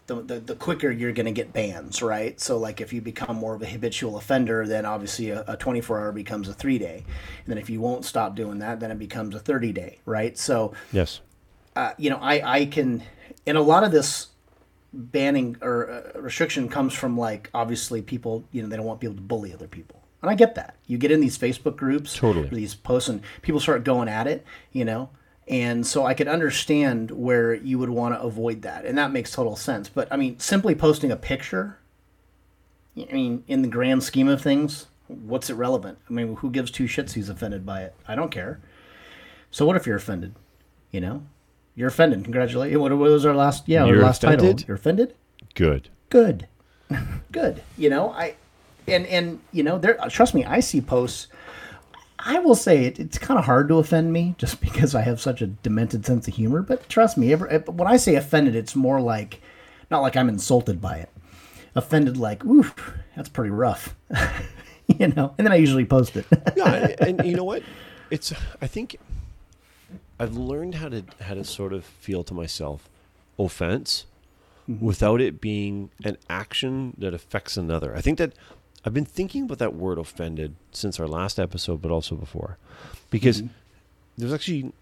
the the, the quicker you're going to get bans, right? So like if you become more of a habitual offender, then obviously a, a 24 hour becomes a three day, and then if you won't stop doing that, then it becomes a 30 day, right? So yes, uh, you know, I, I can, and a lot of this banning or uh, restriction comes from like obviously people, you know, they don't want people to bully other people, and I get that. You get in these Facebook groups, Totally. these posts, and people start going at it, you know, and so I could understand where you would want to avoid that, and that makes total sense. But I mean, simply posting a picture, I mean, in the grand scheme of things, what's it relevant? I mean, who gives two shits who's offended by it? I don't care. So what if you're offended? You know, you're offended. Congratulations. What was our last? Yeah, our You're last title. offended? You're offended. good. Good, good. You know, I and and you know, there. Trust me, I see posts. I will say it, it's kind of hard to offend me just because I have such a demented sense of humor. But trust me, ever, when I say offended, it's more like not like I'm insulted by it. Offended, like, oof, that's pretty rough. you know, and then I usually post it. yeah, and, and you know what? It's I think I've learned how to how to sort of feel to myself offense mm-hmm. without it being an action that affects another. I think that I've been thinking about that word offended since our last episode, but also before, because mm-hmm. there's actually,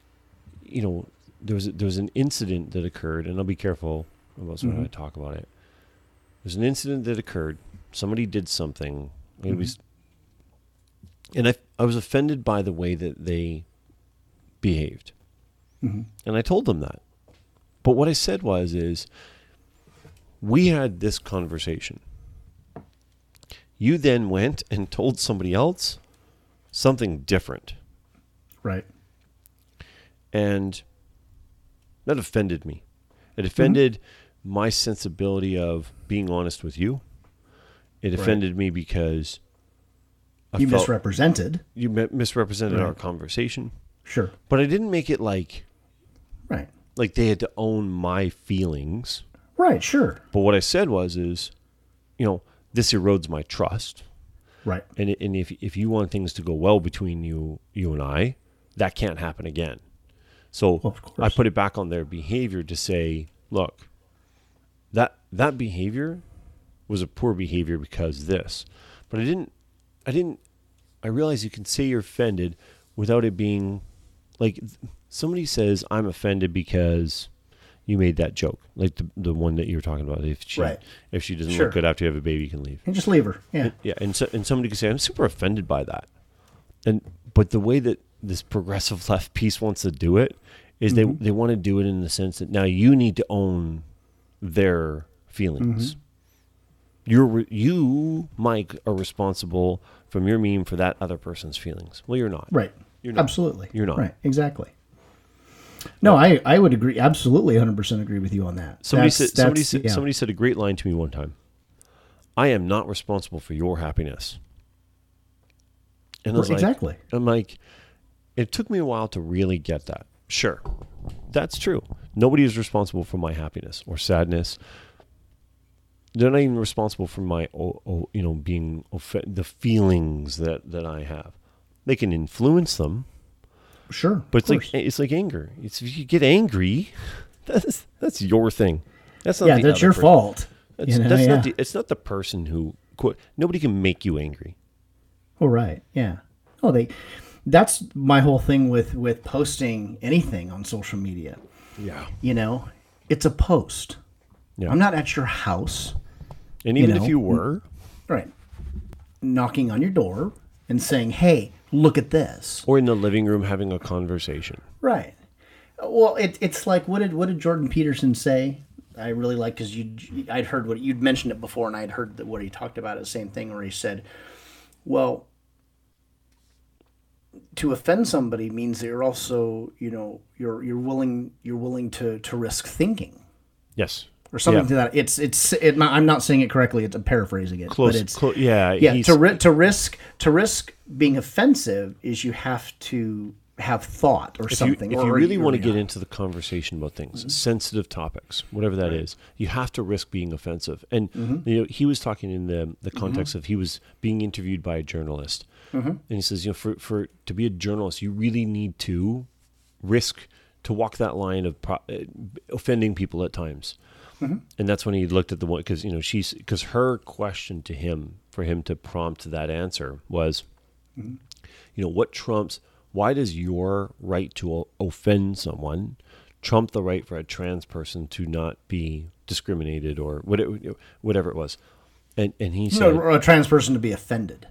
you know, there was there was an incident that occurred, and I'll be careful about of how I mm-hmm. talk about it. There's an incident that occurred. Somebody did something. It was and I I was offended by the way that they behaved, Mm-hmm. and I told them that. But what I said was, is we had this conversation. You then went and told somebody else something different, right. and that offended me. It offended mm-hmm. my sensibility of being honest with you. It offended me because I You misrepresented. you mi- misrepresented our conversation. Sure. But I didn't make it like Right. like they had to own my feelings. Right. Sure. But what I said was is, you know, this erodes my trust. Right. And and if if you want things to go well between you you and I, that can't happen again. So course. I put it back on their behavior to say, look, that that behavior was a poor behavior because this. But I didn't I didn't I realize you can say you're offended without it being like somebody says I'm offended because you made that joke, like the the one that you were talking about. If she Right. if she doesn't Sure. look good after you have a baby, you can leave. And just leave her. Yeah. Yeah, and so, and somebody could say I'm super offended by that, and but the way that this progressive left piece wants to do it is they mm-hmm. they want to do it in the sense that now you need to own their feelings. Mm-hmm. You're re- you, Mike, are responsible from your meme for that other person's feelings. Well, you're not. Right. You're not. Absolutely. You're not. Right. Exactly. No, I, I would agree. Absolutely, 100% agree with you on that. Somebody That's- said somebody said yeah. somebody said a great line to me one time. I am not responsible for your happiness. And I was like, Exactly. I'm like, it took me a while to really get that. Sure, that's true. Nobody is responsible for my happiness or sadness. They're not even responsible for my, oh, oh, you know, being the feelings that that I have. They can influence them, Sure. but it's like it's like anger. It's if you get angry, that's that's your thing. That's not yeah, that's your person. fault. That's, you know, that's yeah. not the, it's not the person who quote. Nobody can make you angry. Oh right, yeah. Oh, they. That's my whole thing with with posting anything on social media. Yeah. You know, it's a post. Yeah. I'm not at your house, And even if know, you were, right? Knocking on your door and saying, "Hey, look at this." or in the living room having a conversation. Right. Well, it, it's like what did what did Jordan Peterson say? I really like because you I'd heard what you'd mentioned it before, and I'd heard that what he talked about is the same thing where he said, "Well, to offend somebody means that you're also you know you're you're willing you're willing to to risk thinking Yes. Or something Yeah. to that. It's it's it, I'm not saying it correctly. It's I'm paraphrasing it, Close. but it's yeah. yeah to ri- to risk to risk being offensive is you have to have thought or if you, something. if or, you really want to get into the conversation about things, Mm-hmm. sensitive topics, whatever that is, you have to risk being offensive. And Mm-hmm. you know, he was talking in the the context of he was being interviewed by a journalist, Mm-hmm. and he says, you know, for for to be a journalist, you really need to risk to walk that line of pro- uh, offending people at times. Mm-hmm. And that's when he looked at the one because you know she's because her question to him for him to prompt that answer was, Mm-hmm. you know, what trumps? Why does your right to offend someone trump the right for a trans person to not be discriminated or whatever, whatever it was? And and he said, no, or a trans person to be offended.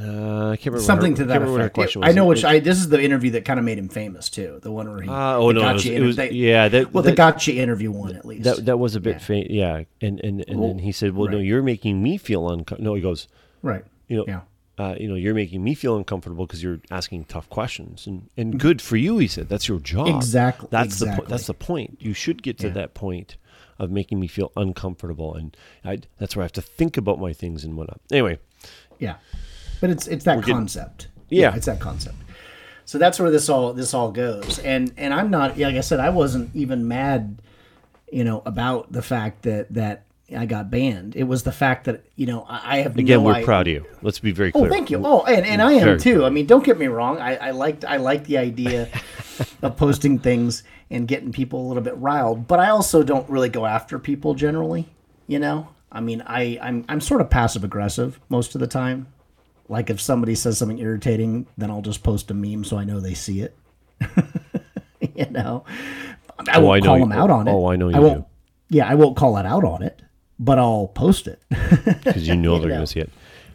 Uh, I can't remember Something what her, to that can't what her effect. question I was. know which I. This is the interview that kind of made him famous too. The one where he. Ah, oh the no, it gotcha was, it was they- yeah. That Well, that, the gotcha interview one at least. that that was a bit Yeah. faint. Yeah, and and and Well, then he said, "Well, no, you're making me feel uncomfortable." No, he goes, right. you know, Yeah. uh, you know, you're making me feel uncomfortable because you're asking tough questions, and and good for you, he said. That's your job. Exactly, That's the po- that's the point. You should get to Yeah. that point of making me feel uncomfortable, and I, that's where I have to think about my things and whatnot. Anyway, Yeah, but it's it's that getting- concept. Yeah. it's that concept. So that's where this all this all goes. And and I'm not like I said, I wasn't even mad, you know, about the fact that that I got banned. It was the fact that you know I, have again, no we're proud of you. Let's be very Oh, clear. thank you. Oh, and, and I am Very too. I mean, don't get me wrong. I, I liked I liked the idea of posting things and getting people a little bit riled, but I also don't really go after people generally. You know, I mean, I I'm I'm sort of passive aggressive most of the time. Like if somebody says something irritating, then I'll just post a meme so I know they see it. you know, I Oh, won't I know call you- them out on it. oh, I know I you won't. do. Yeah, I won't call it out on it, but I'll post it. because you know they're know. going to see it.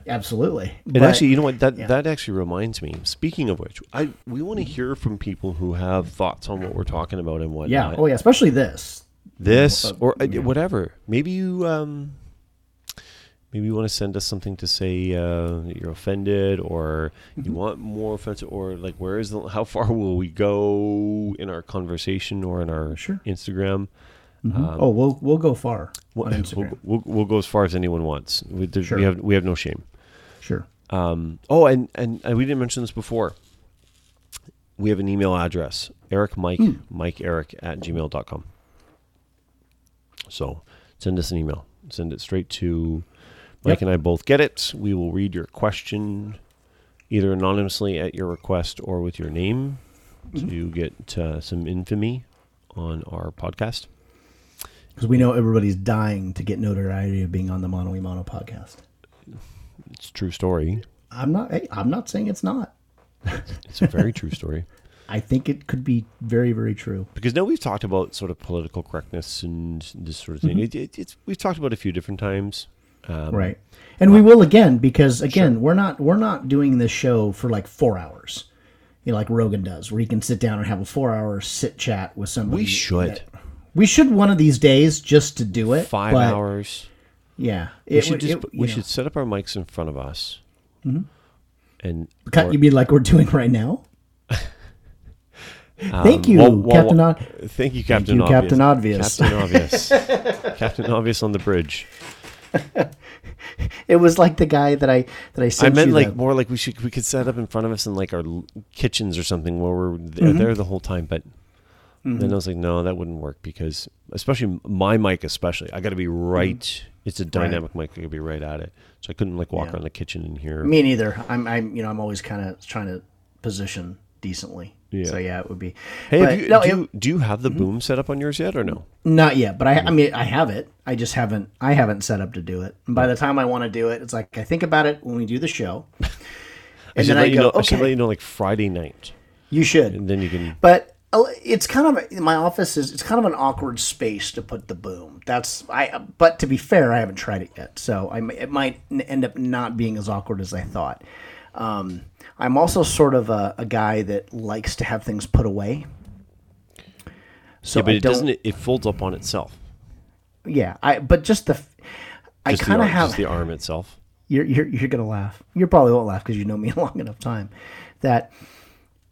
Absolutely. And But- actually, you know what? That yeah. that actually reminds me. Speaking of which, I we want to hear from people who have thoughts on what we're talking about and what. yeah. Oh yeah, especially this. this or uh, whatever. Maybe you um, maybe you want to send us something to say uh, you're offended, or you Mm-hmm. want more offensive, or like where is the how far will we go in our conversation or in our Sure. Instagram? oh, we'll we'll go far We'll, on Instagram. we'll, we'll, we'll go as far as anyone wants. We, there's- Sure. we have we have no shame. Sure. Um, oh, and, and, and we didn't mention this before. We have an email address Eric Mike, Hmm. Mike Eric at gmail.com. So send us an email. Send it straight to Mike Yep. and I both get it. We will read your question either anonymously at your request or with your name Mm-hmm. to get uh, some infamy on our podcast. Because we know everybody's dying to get notoriety of being on the Mono e Mono podcast. It's a true story. I'm not. Hey, I'm not saying it's not. It's a very true story. I think it could be very, very true. because now we've talked about sort of political correctness and this sort of thing. It, it, it's we've talked about it a few different times. Um, Right. And we will again because again we're not we're not doing this show for like four hours. You know, like Rogan does, where he can sit down and have a four hour sit chat with somebody. We should that- we should one of these days just to do it. five but, hours. Yeah. We should just it- we know. should set up our mics in front of us, and Cut, or- you mean like we're doing right now? Thank you, Um, Captain. while- Od- Thank you, Captain. you, Obvious. Captain Obvious. Captain Obvious. Captain Obvious on the bridge. it was like the guy that I that I sent. I meant like more like we should we could set up in front of us in like our l- kitchens or something where we're Mm-hmm. there, there the whole time. But then I was like, no, that wouldn't work because especially my mic, especially I got to be right It's a dynamic mic. I could be right at it, so I couldn't like walk Yeah. around the kitchen and hear. Me neither. I'm, I'm, you know, I'm always kind of trying to position decently. Yeah. So yeah, it would be. Hey, but you, no, do, it- you, do you have the boom set up on yours yet, or no? not yet. But I, I mean, I have it. I just haven't. I haven't set up to do it. And by the time I want to do it, it's like I think about it when we do the show, I and then I go, know. I should okay, let you know like Friday night, you should. and then you can. But uh, it's kind of my office is it's kind of an awkward space to put the boom. That's I. But to be fair, I haven't tried it yet, so I it might end up not being as awkward as I thought. Um, I'm also sort of a, a guy that likes to have things put away. So yeah, but I it doesn't. It folds up on itself. Yeah, I. But just the, Just the kind of arm- have. just the arm itself. you're you're you're gonna laugh. You probably won't laugh because you know me a long enough time. That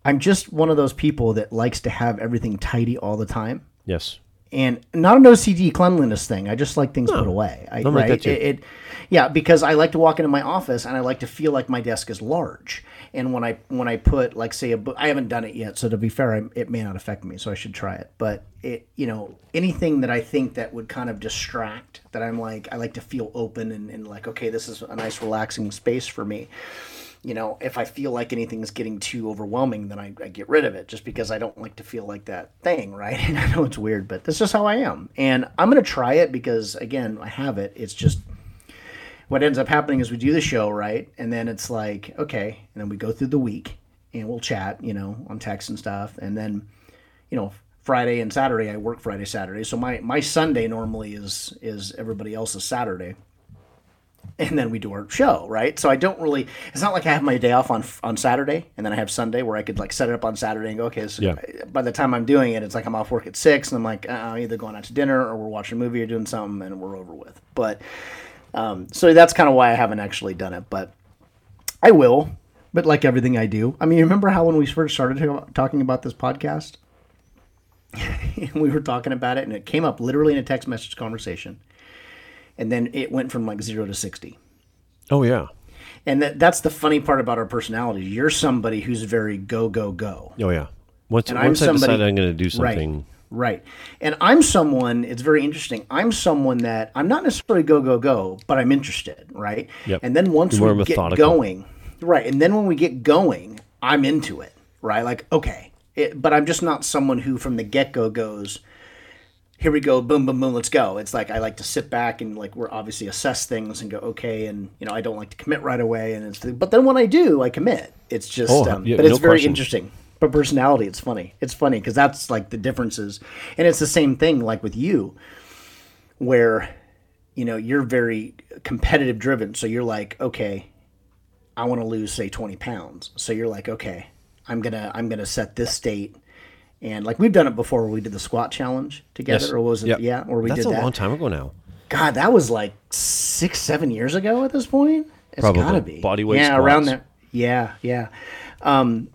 I'm just one of those people that likes to have everything tidy all the time, Yes. and not an OCD cleanliness thing. I just like things put away. I, like right? too. It, it, yeah, because I like to walk into my office and I like to feel like my desk is large. And when I when I put like say a book, I haven't done it yet, so to be fair, I, it may not affect me, so I should try it. But it you know anything that I think that would kind of distract, that I'm like I like to feel open and, and like okay, this is a nice relaxing space for me. You know, if I feel like anything's getting too overwhelming, then I, I get rid of it just because I don't like to feel like that thing, right? And I know it's weird, but this is how I am. And I'm going to try it because, again, I have it. It's just what ends up happening is we do the show, right? And then it's like, okay. And then we go through the week and we'll chat, you know, on text and stuff. And then, you know, Friday and Saturday, I work Friday, Saturday. So my, my Sunday normally is, is everybody else's Saturday and then we do our show, right? So I don't really. It's not like I have my day off on on Saturday, and then I have Sunday where I could like set it up on Saturday and go, okay. So Yeah. by the time I'm doing it, it's like I'm off work at six, and I'm like, uh, I'm either going out to dinner or we're watching a movie or doing something, and we're over with. But um, so that's kind of why I haven't actually done it, but I will. But like everything I do, I mean, you remember how when we first started talking about this podcast, we were talking about it, and it came up literally in a text message conversation, and then it went from like zero to sixty. Oh yeah. And that, that's the funny part about our personalities. You're somebody who's very go, go, go. Oh yeah. Once And once I'm I decide somebody- I'm going to do something, Right. And I'm someone, it's very interesting. I'm someone that I'm not necessarily go, go, go, but I'm interested. Right. Yep. And then once we get going, right. And then when we get going, I'm into it. Right. Like, okay. It, but I'm just not someone who from the get go goes, here we go, boom, boom, boom, let's go. It's like I like to sit back and like we're obviously assess things and go, okay, and you know I don't like to commit right away, and it's but then when I do, I commit. It's just, Oh, um, yeah, but it's no very question. interesting. But personality, it's funny. It's funny because that's like the differences, and it's the same thing like with you, where you know you're very competitive driven. So you're like, okay, I want to lose say 20 pounds. So you're like, okay, I'm gonna I'm gonna set this state. And like we've done it before, where we did the squat challenge together, Yes. or was it? Yep. Yeah, or we that's did a that. long time ago now. God, that was like six, seven years ago at this point. It's Probably. gotta be Body weight Yeah, around squats. there. Yeah, yeah. Um,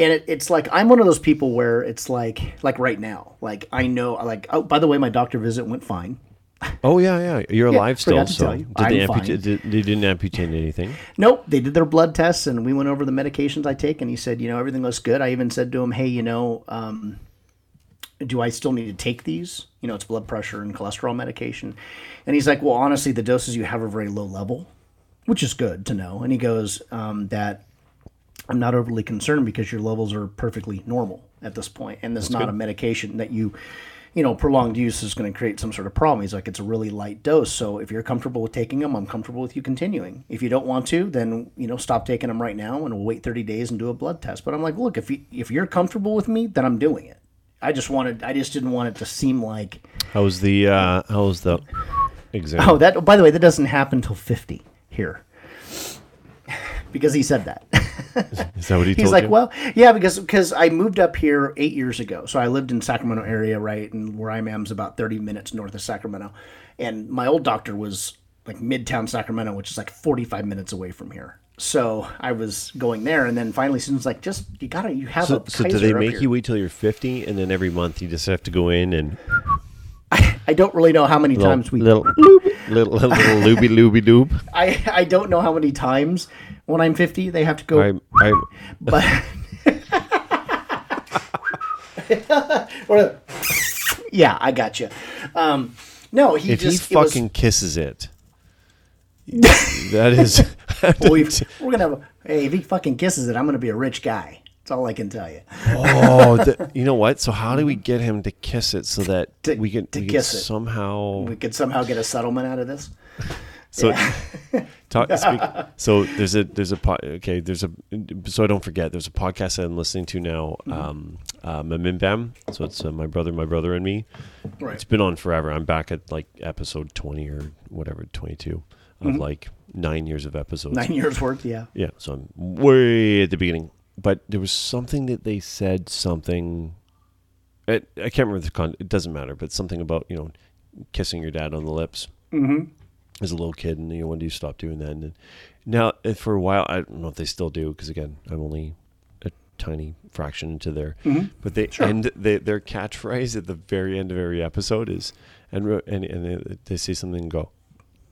and it, it's like I'm one of those people where it's like, like right now, like I know, like oh, by the way, my doctor visit went fine. Oh yeah, yeah. You're Yeah, alive still. So did they I'm fine. amputate? Did, they didn't amputate anything. Nope, they did their blood tests and we went over the medications I take, and he said, you know, everything looks good. I even said to him, hey, you know, um, do I still need to take these? You know, it's blood pressure and cholesterol medication. And he's like, well, honestly, the doses you have are very low level, which is good to know. And he goes, um, that I'm not overly concerned because your levels are perfectly normal at this point, and this is not a medication that you, you know, prolonged use is going to create some sort of problem. He's like, it's a really light dose, so if you're comfortable with taking them, I'm comfortable with you continuing. If you don't want to, then you know, stop taking them right now, and we'll wait 30 days and do a blood test. But I'm like, look, if you, if you're comfortable with me, then I'm doing it. I just wanted, I just didn't want it to seem like, How was the uh, how was the exam? oh, that. By the way, that doesn't happen until 50 here, because he said that. Is that what he told He's like, you? well, yeah, because because I moved up here eight years ago. So I lived in Sacramento area, right, and where I am is about thirty minutes north of Sacramento. And my old doctor was like Midtown Sacramento, which is like forty five minutes away from here. So I was going there, and then finally, Susan's like, just you gotta, you have so, a so do they make here. you wait till you're 50, and then every month you just have to go in and I don't really know how many times we. little little little, little looby looby doob. I I don't know how many times when I'm fifty they have to go. I I but yeah, I got you. Um, no, he if just he it was- fucking kisses it, that is. Well, we, we're gonna have. A, hey, if he fucking kisses it, I'm gonna be a rich guy. That's all I can tell you. oh, the, you know what? So how do we get him to kiss it so that To- we can, to we can kiss it. somehow? We could somehow get a settlement out of this. So, talk, speak, so there's a there's a po- okay there's a so I don't forget there's a podcast that I'm listening to now, Mm-hmm. um, uh, MBMBaM. So it's uh, my brother, my brother, and me. Right. It's been on forever. I'm back at like episode 20 or whatever 22 of like nine years of episodes. Mm-hmm. Nine years worth, yeah. Yeah, so I'm way at the beginning. But there was something that they said something. It, I can't remember the con. It doesn't matter, but something about you know kissing your dad on the lips Mm-hmm. As a little kid, and you know when do you stop doing that? And then, now uh, for a while, I don't know if they still do because again, I'm only a tiny fraction into their. But they Sure. end they, their catchphrase at the very end of every episode is and and and they, they say something and go,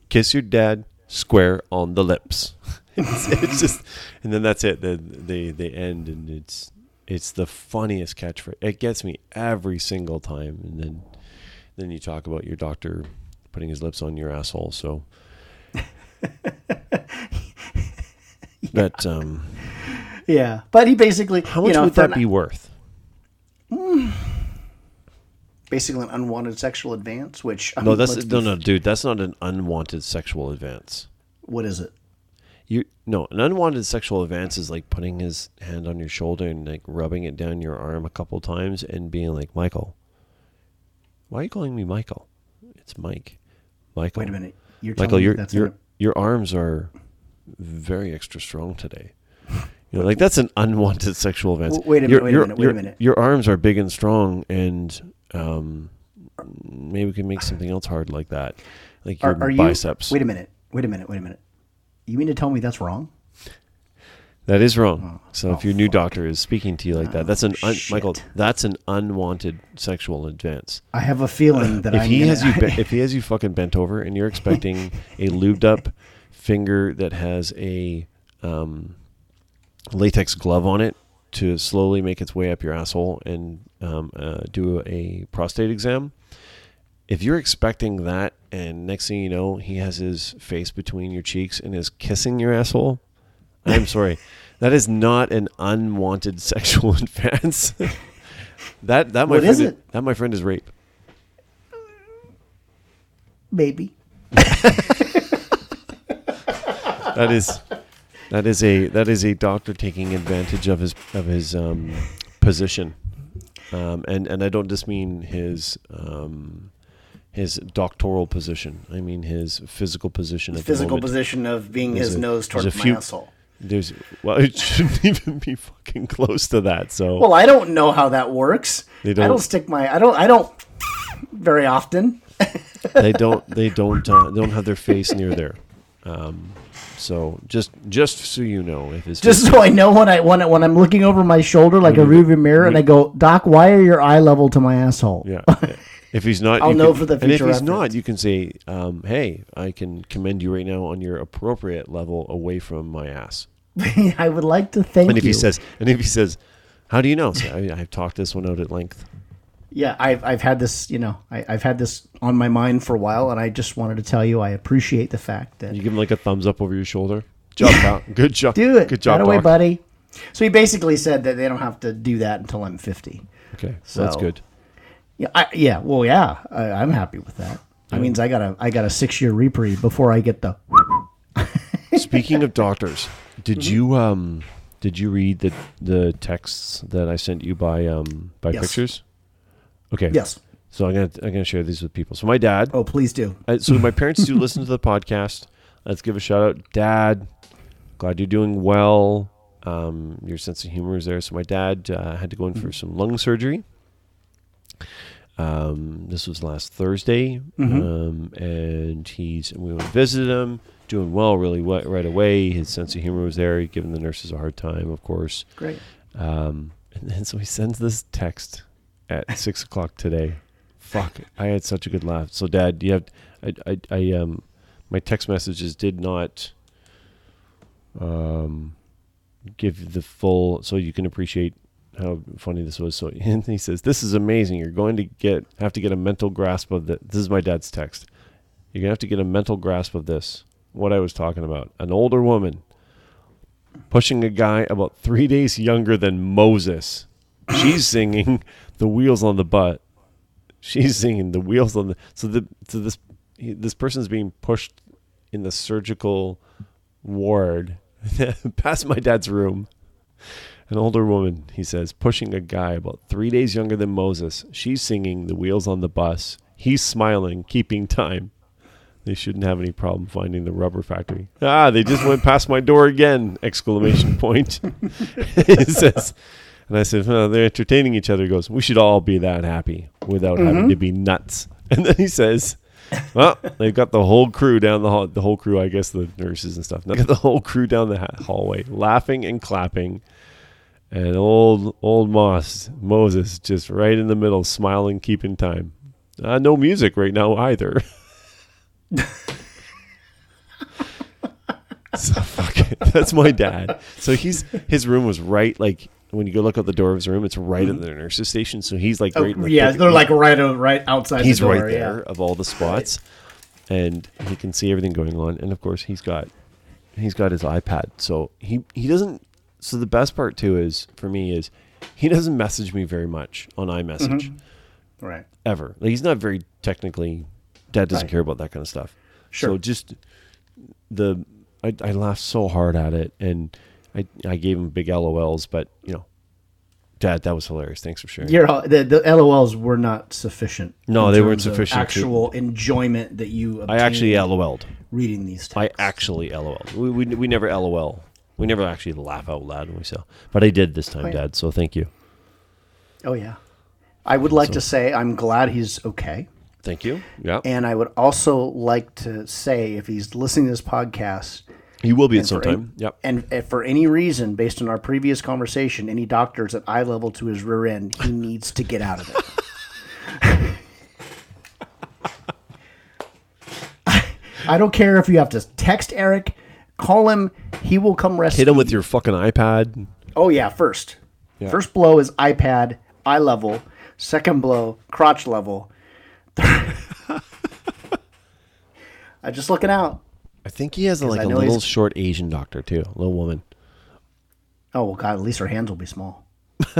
kiss your dad square on the lips. it's, it's just, and then that's it. They, they they end, and it's it's the funniest catchphrase. It gets me every single time. And then then you talk about your doctor putting his lips on your asshole. So that um, Yeah, but he basically, how much you know, would that an- be worth? basically an unwanted sexual advance. Which I No, mean, that's no, no, dude. That's not an unwanted sexual advance. What is it? You no, an unwanted sexual advance is like putting his hand on your shoulder and like rubbing it down your arm a couple times and being like, Michael, why are you calling me Michael? It's Mike. Michael. Wait a minute. You're Michael, me your that's your your arms are very extra strong today. You know, like that's an unwanted sexual advance. Wait a minute, Your- wait a your- minute, wait a minute. Your arms are big and strong, and um, maybe we can make something else hard like that, like your are, are you, biceps. Wait a minute. Wait a minute. Wait a minute. You mean to tell me that's wrong? That is wrong. so if oh, your new fuck. doctor is speaking to you like that, that's an un- Michael. That's an unwanted sexual advance. I have a feeling that if I'm he gonna, has you, be- if he has you fucking bent over, and you're expecting a lubed up finger that has a um, latex glove on it to slowly make its way up your asshole and um, uh, do a prostate exam. If you're expecting that, and next thing you know, he has his face between your cheeks and is kissing your asshole, I'm sorry, that is not an unwanted sexual advance. that that my What friend is it? that my friend is rape. maybe. That is that is a that is a doctor taking advantage of his of his um, position, um, and and I don't just mean his um, his doctoral position. I mean his physical position. Physical moment. position of being his a- nose towards a my asshole. There's well, it shouldn't even be fucking close to that. So Well, I don't know how that works. They I don't- don't stick my. I don't. I don't very often. they don't they don't uh, they don't have their face near there. Um, so just just so you know, if it's Just so I know when I when I, when I'm looking over my shoulder like a rearview mirror, and I go, Doc, why are your eye level to my asshole? Yeah. If he's not, I'll you know can- for the future. And if he's not, you can say, um, "Hey, I can commend you right now on your appropriate level away from my ass." I would like to thank And if you. he says, and if he says, "How do you know?" Say, I, I've talked this one out at length. yeah, I've I've had this. You know, I, I've had this on my mind for a while, and I just wanted to tell you I appreciate the fact that You give him like a thumbs up over your shoulder. Job, pal. Good job. do it. Good job, away, buddy. So he basically said that they don't have to do that until I'm 50. Okay, so that's good. Yeah, I, yeah. Well, yeah, I, I'm happy with that. That means I got a I got a six year reprieve before I get the. Speaking of doctors, did Mm-hmm. you um did you read the the texts that I sent you by um by Yes. pictures? Okay. Yes. So I'm gonna I'm gonna share these with people. So my dad. Oh, please do. Uh, so my parents do listen to the podcast. Let's give a shout out, Dad. Glad you're doing well. Um, your sense of humor is there. So my dad uh, had to go in for some lung surgery. Um, this was last Thursday, um, and he's we went and visited him. Doing well, really we- right away. His sense of humor was there. He'd given the nurses a hard time, of course. Great. Um, and then so he sends this text at six o'clock today. Fuck, I had such a good laugh. So, Dad, you have, I, I, I um, my text messages did not, um, give the full, so you can appreciate how funny this was. So, he says, "This is amazing. You're going to get have to get a mental grasp of that." This is my dad's text. You're gonna have to get a mental grasp of this. what I was talking about. An older woman pushing a guy about three days younger than Moses. She's singing the wheels on the butt. She's singing the wheels on the. So the so this this person's being pushed in the surgical ward past my dad's room. An older woman, he says, pushing a guy about three days younger than Moses. She's singing the wheels on the bus. He's smiling, keeping time. They shouldn't have any problem finding the rubber factory. Ah, they just went past my door again! Exclamation point. he says, and I said, well, they're entertaining each other. He goes, we should all be that happy without having to be nuts. And then he says, well, they've got the whole crew down the hall. The whole crew, I guess, the nurses and stuff. They've got the whole crew down the ha- hallway, laughing and clapping. And old old Moss Moses just right in the middle, smiling, keeping time. Uh, no music right now either. so fuck it. That's my dad. So he's his room was right like when you go look out the door of his room, it's right at the nurse's station. So he's like right in the Mm-hmm. Oh, yeah, they're like right right outside he's the door. right there Yeah. of all the spots, and he can see everything going on. And of course, he's got he's got his iPad, so he he doesn't. So the best part too is for me is he doesn't message me very much on iMessage Mm-hmm. Right. ever. Like he's not very technically. Dad doesn't Right. care about that kind of stuff. Sure. So just the I, I laughed so hard at it, and I I gave him big LOLs, but you know. Dad, that was hilarious. Thanks for sharing. Your the, the LOLs were not sufficient. No, they weren't sufficient to- Actual enjoyment that you. I actually LOL'd. reading these. Texts. I actually LOL. We, we, we never LOL. We never actually laugh out loud when we sell. But I did this time, oh, yeah. Dad. So thank you. Oh yeah. I would like to say I'm glad he's okay. Thank you. Yeah. And I would also like to say, if he's listening to this podcast, he will be at some any- time. Yep. and if for any reason, based on our previous conversation, any doctors at eye level to his rear end, he needs to get out of it. I don't care if you have to text Eric, call him. He will come rescue. Hit him with your fucking iPad. Oh yeah, first. Yeah. First blow is iPad, eye level. Second blow, crotch level. I'm just looking out. I think he has like a little he's- short Asian doctor too, a little woman. Oh well, God, at least her hands will be small.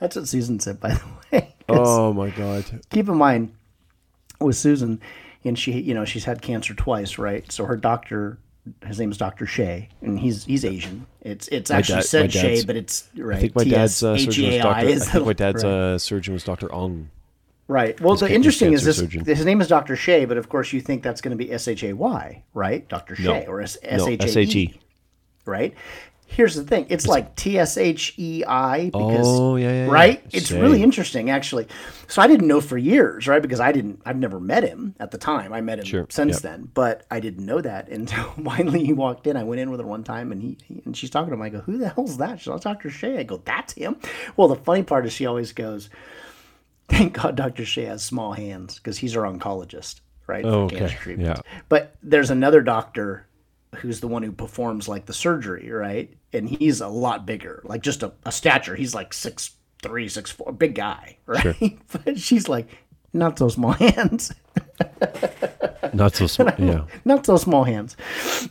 That's what Susan said, by the way. Oh my god. Keep in mind, with Susan, and she, you know, she's had cancer twice, right? So her doctor, his name is Doctor Shea, and he's he's Asian. It's it's actually dad- said Shea, but it's right. I think my dad's uh, surgeon was Doctor. I think my dad's right. uh, surgeon was Doctor Ong. Right. Well, He's the interesting is this. surgeon. His name is Dr. Shea, but of course you think that's going to be S H A Y, right? Dr. Shea or S No, H A. E, right? Here's the thing: it's like T S H E I oh, because Oh, yeah, yeah, yeah. right. It's Shea. really interesting, actually. So I didn't know for years, right? Because I didn't. I've never met him at the time. I met him Sure, since yep. then, but I didn't know that until finally he walked in. I went in with her one time, and he, he and she's talking to him. I go, "Who the hell's that?" She's like, Dr. Shea. I go, "That's him." Well, the funny part is she always goes. Thank God Dr. Shea has small hands because he's our oncologist, right? Oh, okay. Yeah. But there's another doctor who's the one who performs like the surgery, right? And he's a lot bigger, like just a, a stature. He's like six three, six four, big guy, right? but she's like, not so small hands. Not so small. yeah. not so small hands.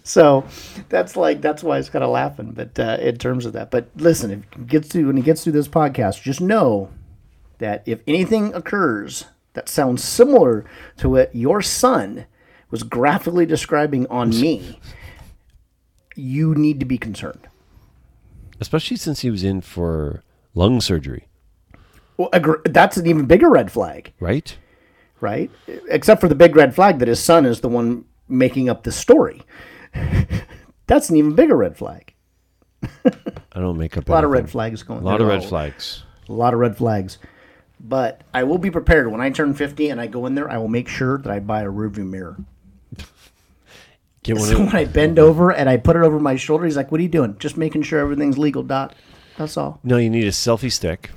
So that's like that's why I was kind of laughing. But uh, in terms of that, but listen, if he gets to when he gets through this podcast, just know that if anything occurs that sounds similar to what your son was graphically describing on me, you need to be concerned. Especially since he was in for lung surgery, Well, that's an even bigger red flag, right? right? Except for the big red flag that his son is the one making up the story. that's an even bigger red flag. I don't make up A lot of red flags going. A lot of red flags. A lot of red flags. But I will be prepared when I turn 50 and I go in there. I will make sure that I buy a rearview mirror. Get So when I bend over and I put it over my shoulder, he's like, "What are you doing? Just making sure everything's legal." Dot. That's all. no, you need a selfie stick,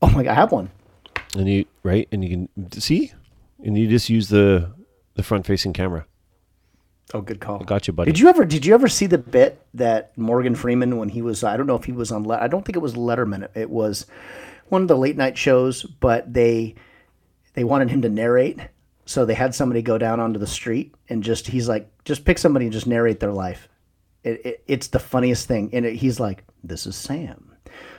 Oh my god, I have one. and you right, and you can see, and you just use the the front facing camera. Oh, good call. Got you, buddy. Did you ever? Did you ever see the bit that Morgan Freeman when he was? I don't know if he was on. Le- I don't think it was Letterman. It was one of the late night shows, but they they wanted him to narrate So they had somebody go down onto the street and just he's like, just pick somebody and just narrate their life. It, it, it's the funniest thing, and it, he's like, "This is Sam,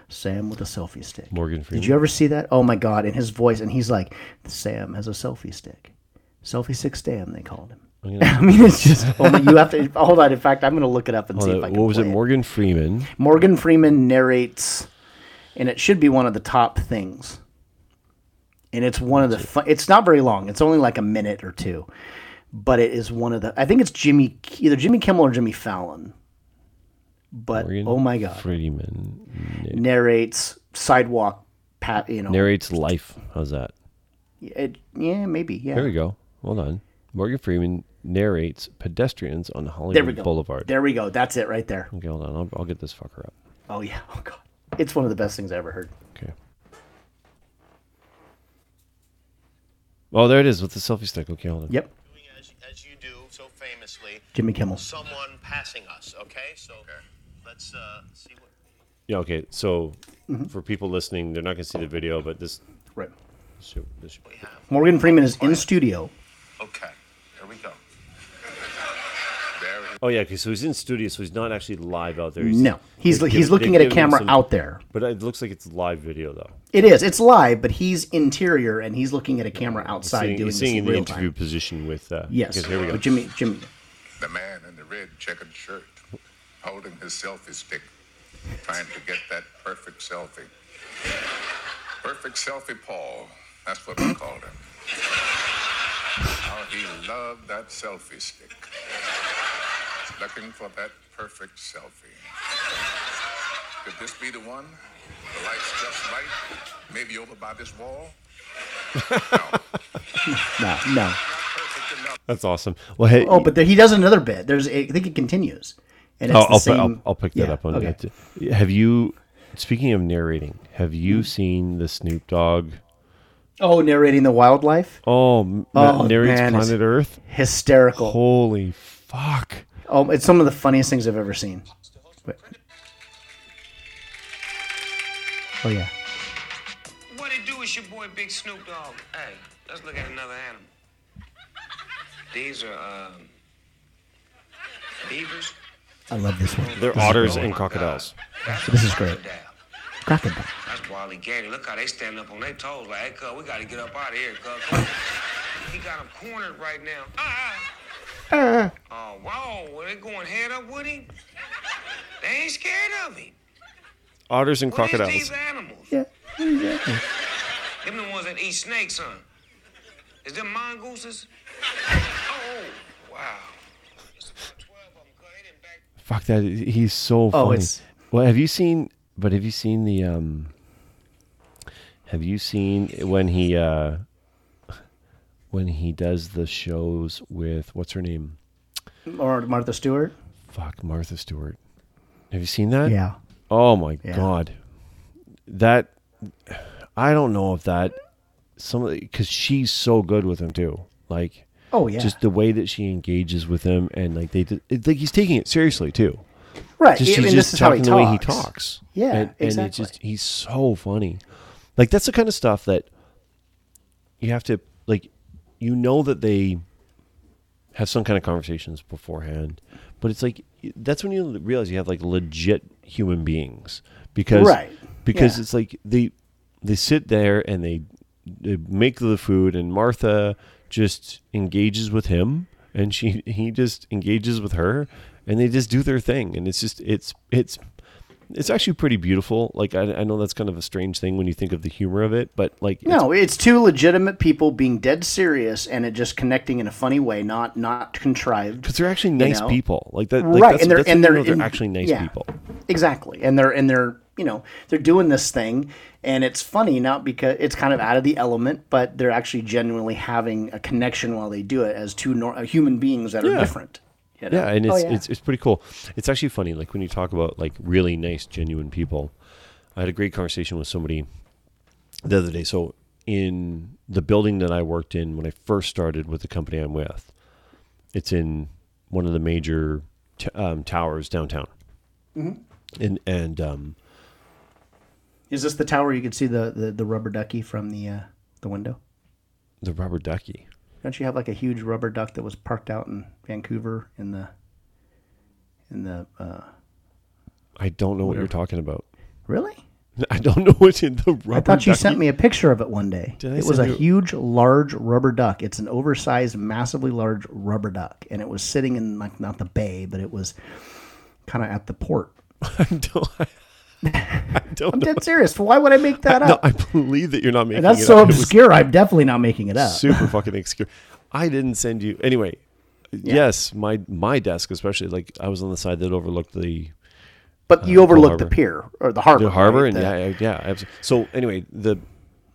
Sam with a selfie stick." Morgan Freeman. Did you ever see that? Oh my god! In his voice, and he's like, "Sam has a selfie stick, selfie stick Sam." They called him. I mean, it's just oh you have to hold on. In fact, I'm going to look it up and see Hold if I can. what was it? Morgan Freeman. Morgan Freeman narrates, and it should be one of the top things. And it's one of the. Fun, it's not very long. It's only like a minute or two, but it is one of the. I think it's Jimmy, either Jimmy Kimmel or Jimmy Fallon. But Morgan oh my god, Freeman narrates sidewalk, pat. You know, narrates life. How's that? it, yeah, maybe, yeah. There we go. Hold on. Morgan Freeman narrates pedestrians on Hollywood There we go. Boulevard. There we go. That's it right there. Okay, hold on. I'll, I'll get this fucker up. Oh yeah. Oh god, it's one of the best things I ever heard. Okay. Oh, there it is with the selfie stick. Okay, hold on. Yep, doing as, as you do so famously, Jimmy Kimmel. someone passing us, okay? So let's uh, see what. Yeah. Okay. So Mm-hmm. for people listening, they're not going to see the video, but this. Right. this should- this should- Morgan Freeman is in studio. Okay, here we go. Oh yeah. Okay. So he's in studio, so he's not actually live out there. He's, No, he's he's giving- looking at a camera some- out there. But it looks like it's live video though. It is. It's live, but he's interior and he's looking at a camera outside Seeing, doing he's this seeing in in the real interview time. position with. Uh, Yes. okay, here we go. But Jimmy, Jimmy. The man in the red checkered shirt holding his selfie stick, trying to get that perfect selfie. Perfect selfie Paul. That's what we called him. How he loved that selfie stick. He's looking for that perfect selfie. Could this be the one? The light's just right. Maybe over by this wall. No, No, no. not perfect enough. That's awesome. Well, hey. Oh, but there, he does another bit. There's, I think it continues, and it's I'll, the I'll, same. I'll, I'll pick that Yeah, up on okay. it. Have you? Speaking of narrating, have you Hmm. seen the Snoop Dogg? Oh, narrating the wildlife, Oh, m- Oh, narrates man, Planet Earth. hysterical. Holy fuck! Oh, it's some of the funniest things I've ever seen. Wait. Oh yeah. What it do is your boy Big Snoop Dogg. Hey, let's look at another animal. These are um, beavers. I love this one. They're otters and crocodiles. This is great. Crocodile. Crocodile. That's Wally Gandy. Look how they stand up on their toes like, hey, cuz, we gotta get up out of here, cuz. He got them cornered right now. Ah. Oh, wow. Well, they going head up with him? They ain't scared of him. Otters and What is crocodiles. these animals? Yeah. Exactly. Them the ones that eat snakes, huh? Is them mongooses? oh, wow. 12 of 'em, cuz. They done back- Fuck that! He's so funny. Oh, funny. it's- Well, have you seen? But have you seen the? um Have you seen when he? uh when he does the shows with what's her name? Or Martha Stewart. Fuck Martha Stewart. Have you seen that? Yeah. Oh my Yeah. god, that I don't know if that some because she's so good with him too. Like, Oh yeah. just the way that she engages with him, and like they, it, like he's taking it seriously too. right. Just he's this just is how he talking the way he talks. Yeah, and, and exactly. it's just he's so funny. Like that's the kind of stuff that you have to like. You know that they have some kind of conversations beforehand, but it's like that's when you realize you have like legit human beings because Right. because Yeah. it's like they they sit there and they, they make the food and Martha just engages with him and she he just engages with her and they just do their thing and it's just it's it's it's actually pretty beautiful like I, I know that's kind of a strange thing when you think of the humor of it but like No, it's two legitimate people being dead serious and it just connecting in a funny way, not not contrived. because they're actually nice know? people like that like right, that's, and they're and they're they're in- actually nice yeah, people Exactly, and they're and they're you know they're doing this thing, and it's funny not because it's kind of out of the element, but they're actually genuinely having a connection while they do it as two nor- uh, human beings that are Yeah. different. You know? Yeah, and it's, Oh, yeah. it's it's pretty cool. It's actually funny, like when you talk about like really nice, genuine people. I had a great conversation with somebody the other day. So in the building that I worked in when I first started with the company I'm with, it's in one of the major t- um, towers downtown. Mm-hmm. And and um, Is this the tower you can see the, the, the rubber ducky from the uh, the window? the rubber ducky. Don't you have like a huge rubber duck that was parked out in Vancouver in the in the uh, I don't know what you're talking about. really? I don't know what's in the rubber. I thought you ducky. sent me a picture of it one day. Did I it was a you- huge, large rubber duck. It's an oversized, massively large rubber duck, and it was sitting in like not the bay, but it was kind of at the port. I don't. I don't I'm know. dead serious. Why would I make that No, up? I believe that you're not making That's it so up. Obscure. I'm definitely not making it up. super fucking obscure. I didn't send you anyway. Yes, my my desk especially like I was on the side that overlooked the But you overlooked the Harbor. pier or the harbor. the harbor right? and The- yeah yeah, yeah abso- so anyway the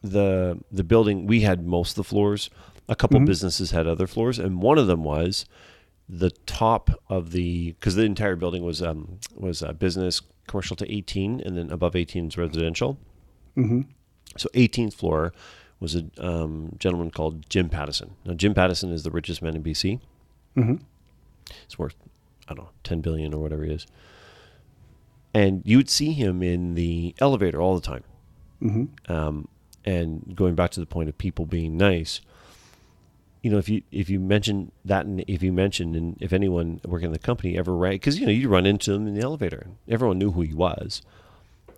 the the building we had most of the floors a couple Mm-hmm. businesses had other floors and one of them was the top of the because the entire building was um was uh, business commercial to 18 and then above 18 is residential mm-hmm. so 18th floor was a um, gentleman called Jim Pattison now Jim Pattison is the richest man in BC mm-hmm. it's worth I don't know 10 billion or whatever he is and you would see him in the elevator all the time. Mm-hmm. Um, and going back to the point of people being nice, you know, if you if you mention that, and if you mention, and if anyone working in the company ever ran, because you know you run into him in the elevator, and everyone knew who he was,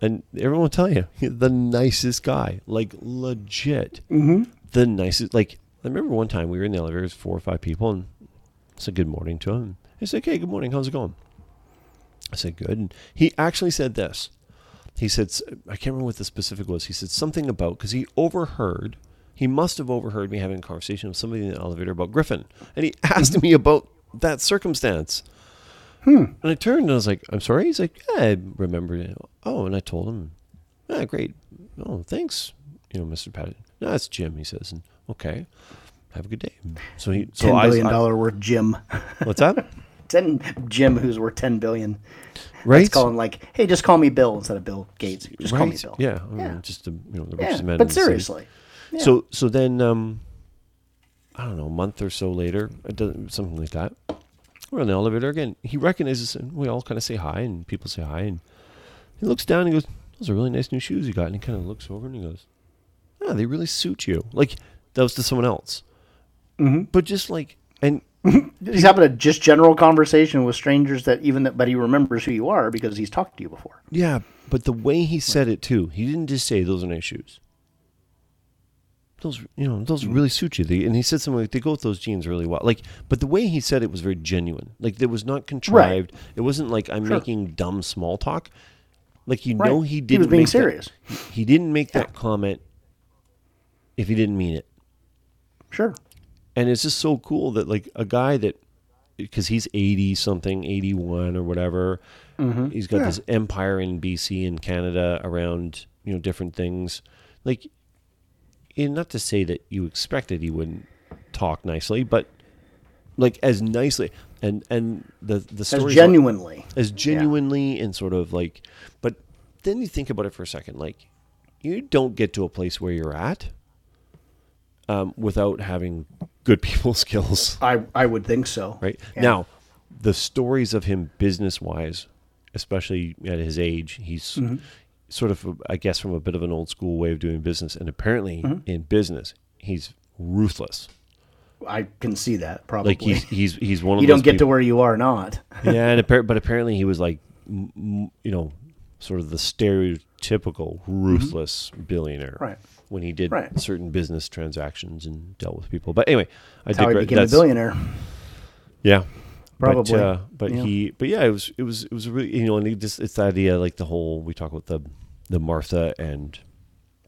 and everyone will tell you the nicest guy, like legit, mm-hmm. the nicest. Like I remember one time we were in the elevator, there's four or five people, and I said good morning to him. He said, "Hey, good morning. How's it going?" I said, good. And he actually said this. He said, "I can't remember what the specific was. He said something about, because he overheard, he must have overheard me having a conversation with somebody in the elevator about Griffin. And he asked me about that circumstance. And I turned and I was like, I'm sorry? He's like, yeah, I remember it. Oh, and I told him, ah, great. Oh, thanks, you know, Mr. Pattison. No, it's Jim, he says. And okay, have a good day. So he, so ten billion I- dollar worth Jim. what's that? ten Jim, who's worth ten billion. Right? Let's call him like, hey, just call me Bill instead of Bill Gates. Just call me Bill. Yeah, I mean, Yeah. just the you know the Yeah, richest man. in but the So so then um, I don't know, a month or so later, something like that. We're on the elevator again. He recognizes, and we all kind of say hi, and people say hi, and he looks down and he goes, "Those are really nice new shoes you got." And he kind of looks over and he goes, "Yeah, they really suit you." Like that was to someone else, mm-hmm. but just like and he's having a just general conversation with strangers that even that, but he remembers who you are because he's talked to you before. Yeah, but the way he said it too, he didn't just say those are nice shoes. Those, you know, those mm. really suit you. They, and he said something like they go with those jeans really well. Like, but the way he said it was very genuine. Like, it was not contrived. It wasn't like I'm Sure. making dumb small talk. Like you Right. know, He he was didn't. being make that- serious. he, didn't make that comment if he didn't mean it. Sure. And it's just so cool that like a guy that because he's 80 something 81 or whatever mm-hmm. he's got this empire in bc and canada around you know different things like not to say that you expected he wouldn't talk nicely but like as nicely and and the the As stories genuinely. as genuinely and sort of like but then you think about it for a second like you don't get to a place where you're at um, without having good people skills I I would think so. right Yeah. now the stories of him business wise especially at his age he's Mm-hmm. Sort of i guess from a bit of an old school way of doing business and apparently Mm-hmm. in business he's ruthless I can see that probably. like he's he's he's one of you don't get to where you are not. yeah and appar- but apparently he was like you know sort of the stereotypical ruthless billionaire Right. when he did Right. certain business transactions and dealt with people but anyway i That's how he became a billionaire. Yeah, Probably, But, uh, but yeah. he, but yeah, it was it was it was really you know, and just it's the idea like the whole we talk about the the Martha and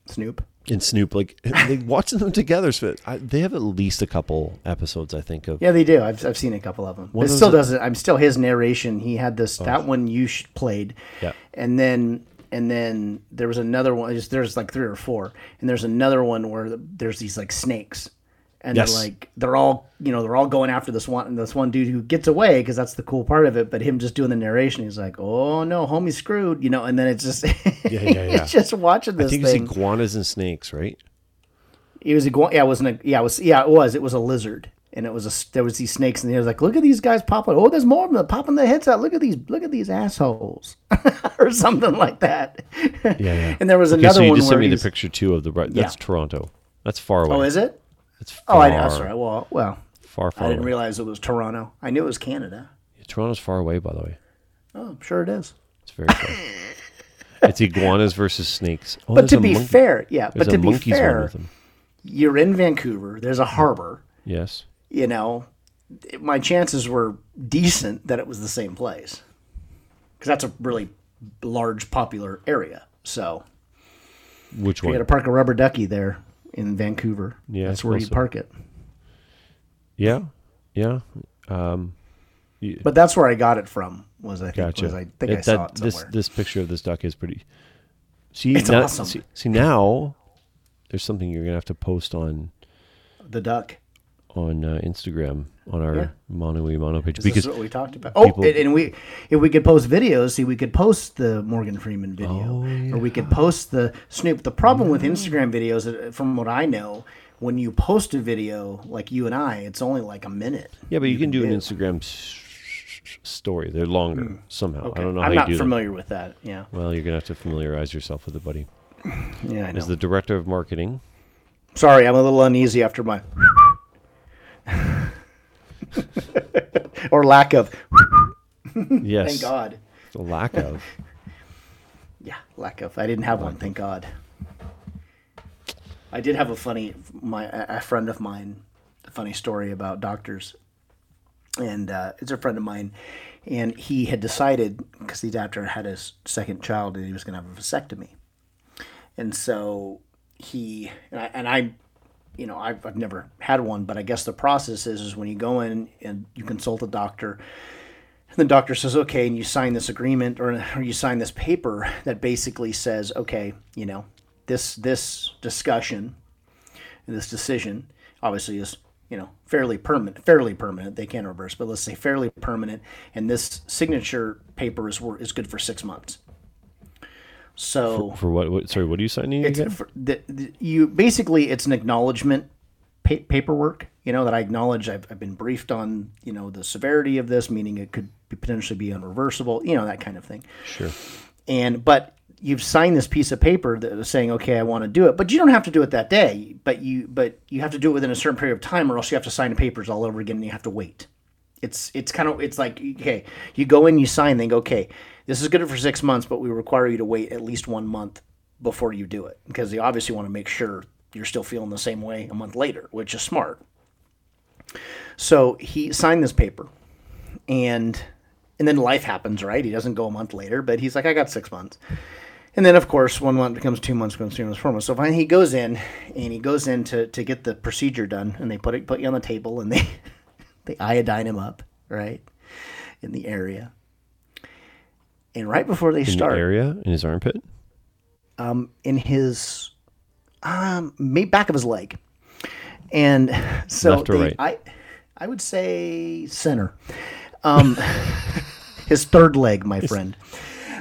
Snoop. and Snoop like like watching them together. So I, they have at least a couple episodes I think of. Yeah, they do. I've, I've seen a couple of them. One it still doesn't. I'm still his narration. He had this oh. that one you played. Yeah. And then and then there was another one. There's like three or four, and there's another one where there's these like snakes, and Yes. they're like they're all you know they're all going after this one this one dude who gets away because that's the cool part of it. But him just doing the narration, he's like, oh no, homie's screwed, you know. And then it's just yeah, yeah. it's just watching this I think thing. it's iguanas and snakes, right? It was a gu- yeah, it wasn't a yeah, it was yeah, it was. It was a lizard, and it was a there was these snakes, and he was like, "Look at these guys popping! Oh, there's more of them popping their heads out. Look at these, look at these assholes, or something like that." Yeah, yeah. And there was Okay, another so you one just sent me the picture too of the. That's Yeah. Toronto. That's far oh, away. Oh, is it? Far, Oh, I, I'm sorry. Well, well, far, far I didn't away. realize it was Toronto. I knew it was Canada. Toronto's far away, by the way. Oh, I'm sure it is. It's very far. it's iguanas versus snakes. Oh, But to be monkey- fair, yeah. there's But to be fair, with them. you're in Vancouver. There's a harbor. Yes. You know, my chances were decent that it was the same place because that's a really large, popular area. So Which you one? got to park a rubber ducky there in Vancouver. Yeah, that's where you so. park it. Yeah. Yeah. Um, But that's where I got it from. Was I think gotcha. was I think It- I saw that- it this somewhere. this picture of this duck is pretty. See, It's now, awesome. See, see now, there's something you're gonna have to post on the duck. On uh, Instagram on our Yeah. Mono e Mono page This because is what we talked about. Oh, people- and, we if we could post videos, see, we could post the Morgan Freeman video, Oh, or we could post the Snoop. The problem with Instagram videos, uh, from what I know, when you post a video like you and I, it's only like a minute. yeah, but you, can do an. Instagram story. They're longer somehow. I don't know how I'm you not do familiar with that. Yeah, Well, you're gonna have to familiarize yourself with it, buddy. yeah, I know. As the director of marketing, Sorry, I'm a little uneasy after my or lack of. yes, Thank God. the lack of. Yeah, lack of. I didn't have one. Thank God. I did have a funny my a a friend of mine, a funny story about doctors, and uh, it's a friend of mine, and he had decided because the doctor had his second child that he was going to have a vasectomy, and so he and I, and I you know I've, I've never had one, but I guess the process is is when you go in and you consult a doctor. And the doctor says, okay, and you sign this agreement or, or you sign this paper that basically says, okay, you know, this this discussion, this decision, obviously is you know fairly permanent, fairly permanent. They can't reverse, but let's say fairly permanent, and this signature paper is is good for six months. So For what, what? Sorry, what are you signing it's again? for, the, the, you basically it's an acknowledgement pa- paperwork you know that i acknowledge I've, I've been briefed on you know the severity of this meaning it could be potentially be unreversible you know that kind of thing Sure. and but you've signed this piece of paper that is saying okay i want to do it but you don't have to do it that day but you but you have to do it within a certain period of time or else you have to sign the papers all over again and you have to wait it's it's kind of it's like okay you go in you sign then go okay this is good for six months but we require you to wait at least one month before you do it because they obviously want to make sure you're still feeling the same way a month later which is smart so he signed this paper and and then life happens right he doesn't go a month later but he's like i got six months and then, of course, one month becomes two months, becomes three months, four months. So finally, he goes in and he goes in to, to get the procedure done, and they put it put you on the table, and they they iodine him up, right, in the area. And right before they In start, the area in his armpit. um, in his um maybe back of his leg, and so Left or they- right? I I would say center, um, his third leg, my friend.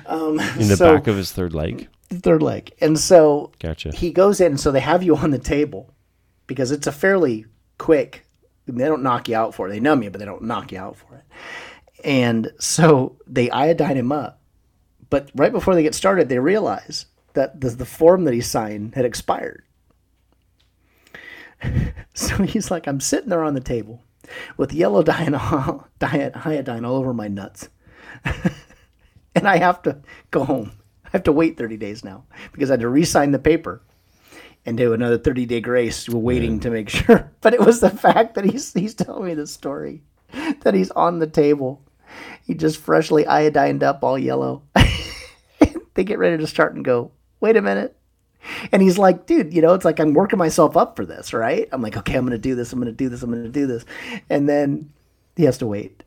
Um, In the So- back of his third leg. third leg. And so Gotcha. he goes in, so they have you on the table because it's a fairly quick. They don't knock you out for it. They numb you, but they don't knock you out for it. And so they iodine him up. But right before they get started, they realize that the, the form that he signed had expired. So he's like, I'm sitting there on the table with yellow diet iodine all over my nuts. and I have to go home. I have to wait 30 days now because I had to re-sign the paper and do another 30 day grace waiting to make sure. But it was the fact that he's he's telling me the story that he's on the table. He just freshly iodined up all yellow. They get ready to start and go, wait a minute. And he's like, dude, you know, it's like I'm working myself up for this, right? I'm like, okay, I'm going to do this. I'm going to do this. I'm going to do this. And then he has to wait.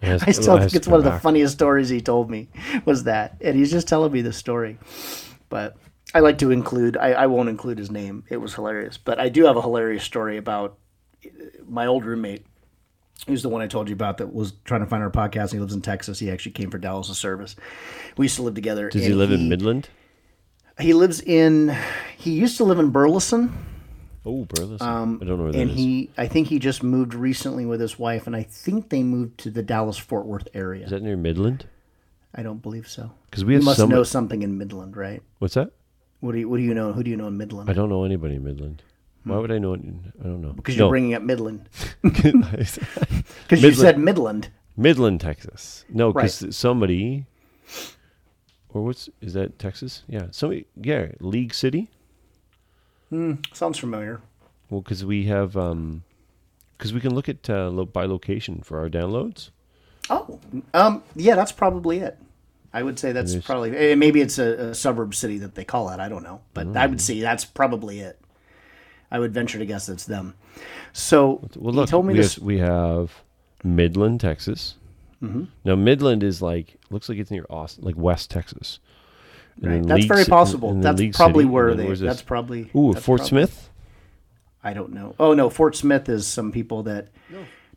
Has- I still think it's one of the back. funniest stories he told me was that, and he's just telling me the story. But I like to include. I, I won't include his name. It was hilarious, but I do have a hilarious story about my old roommate. Who's the one I told you about that was trying to find our podcast? He lives in Texas. He actually came for Dallas' service. We used to live together. Does he live in Midland? He lives in. He used to live in Burleson, Oh, Burleson. I don't know where that Um, and he. I think he just moved recently with his wife, and I think they moved to the Dallas Fort Worth area. Is that near Midland? I don't believe so. Because we have must some- know something in Midland, right? What's that? What do you What do you know? Who do you know in Midland? I don't know anybody in Midland. Why would I know? it? I don't know. Because you're bringing up Midland. Because you Midland. said Midland. Midland, Texas. No, because somebody, or what's is that Texas? Yeah, somebody. Yeah, League City. Hmm. Sounds familiar. Well, because we have, um, because we can look at uh, lo- by location for our downloads. Oh, um, yeah, that's probably it. I would say that's There's- probably eh, maybe it's a, a suburb city that they call it. I don't know, but I would say that's probably it. I would venture to guess it's them. So Well, he told me we, this. have, we have Midland, Texas. Mm-hmm. Now Midland is like looks like it's near Austin, like West Texas. And Right. That's League very possible. and then That's League probably City, where they. where's? That's probably. Ooh, that's Fort probably- Smith. I don't know. Oh no, Fort Smith is some people that.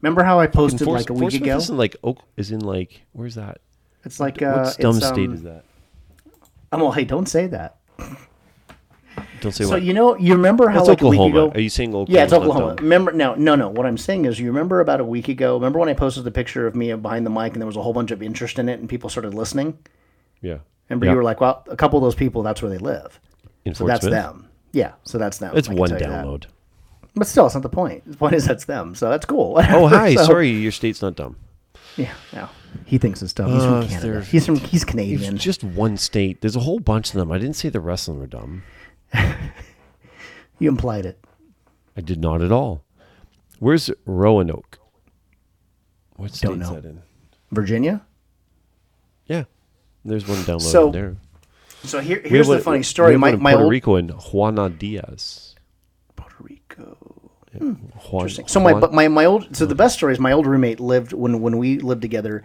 Remember how I posted Fort, like a Fort week Smith ago? Isn't like Oak is in like where's that? It's like uh, what dumb it's, state um, is that? Oh, well, hey, don't say that. Don't say So what. you know, you remember how That's like a week Oklahoma. ago. Are you saying Oklahoma? Yeah, it's Oklahoma. Remember? No, no, no. What I'm saying is, you remember about a week ago. Remember when I posted the picture of me behind the mic, and there was a whole bunch of interest in it, and people started listening. Yeah. Remember, Yeah. you were like, "Well, a couple of those people, that's where they live." in So Fort that's Smith? them. Yeah, so that's them. It's I one tell you that. download. but still, it's not the point. The point is that's them. So that's cool. Oh hi, So- sorry, your state's not dumb. Yeah, yeah. He thinks it's dumb. He's Uh, from Canada. He's from. He's It's Canadian. just one state. There's a whole bunch of them. I didn't say the rest of them are dumb. You implied it. I did not at all. Where's Roanoke? What state Don't is that in? Virginia. Yeah, there's one download So, there. So here, here's have the one- funny we story. have My one in my Puerto old Rico and Juana Diaz. Puerto Rico. Hmm. Juan, Interesting. So my Juan- but my my old so the best story is my old roommate lived when when we lived together,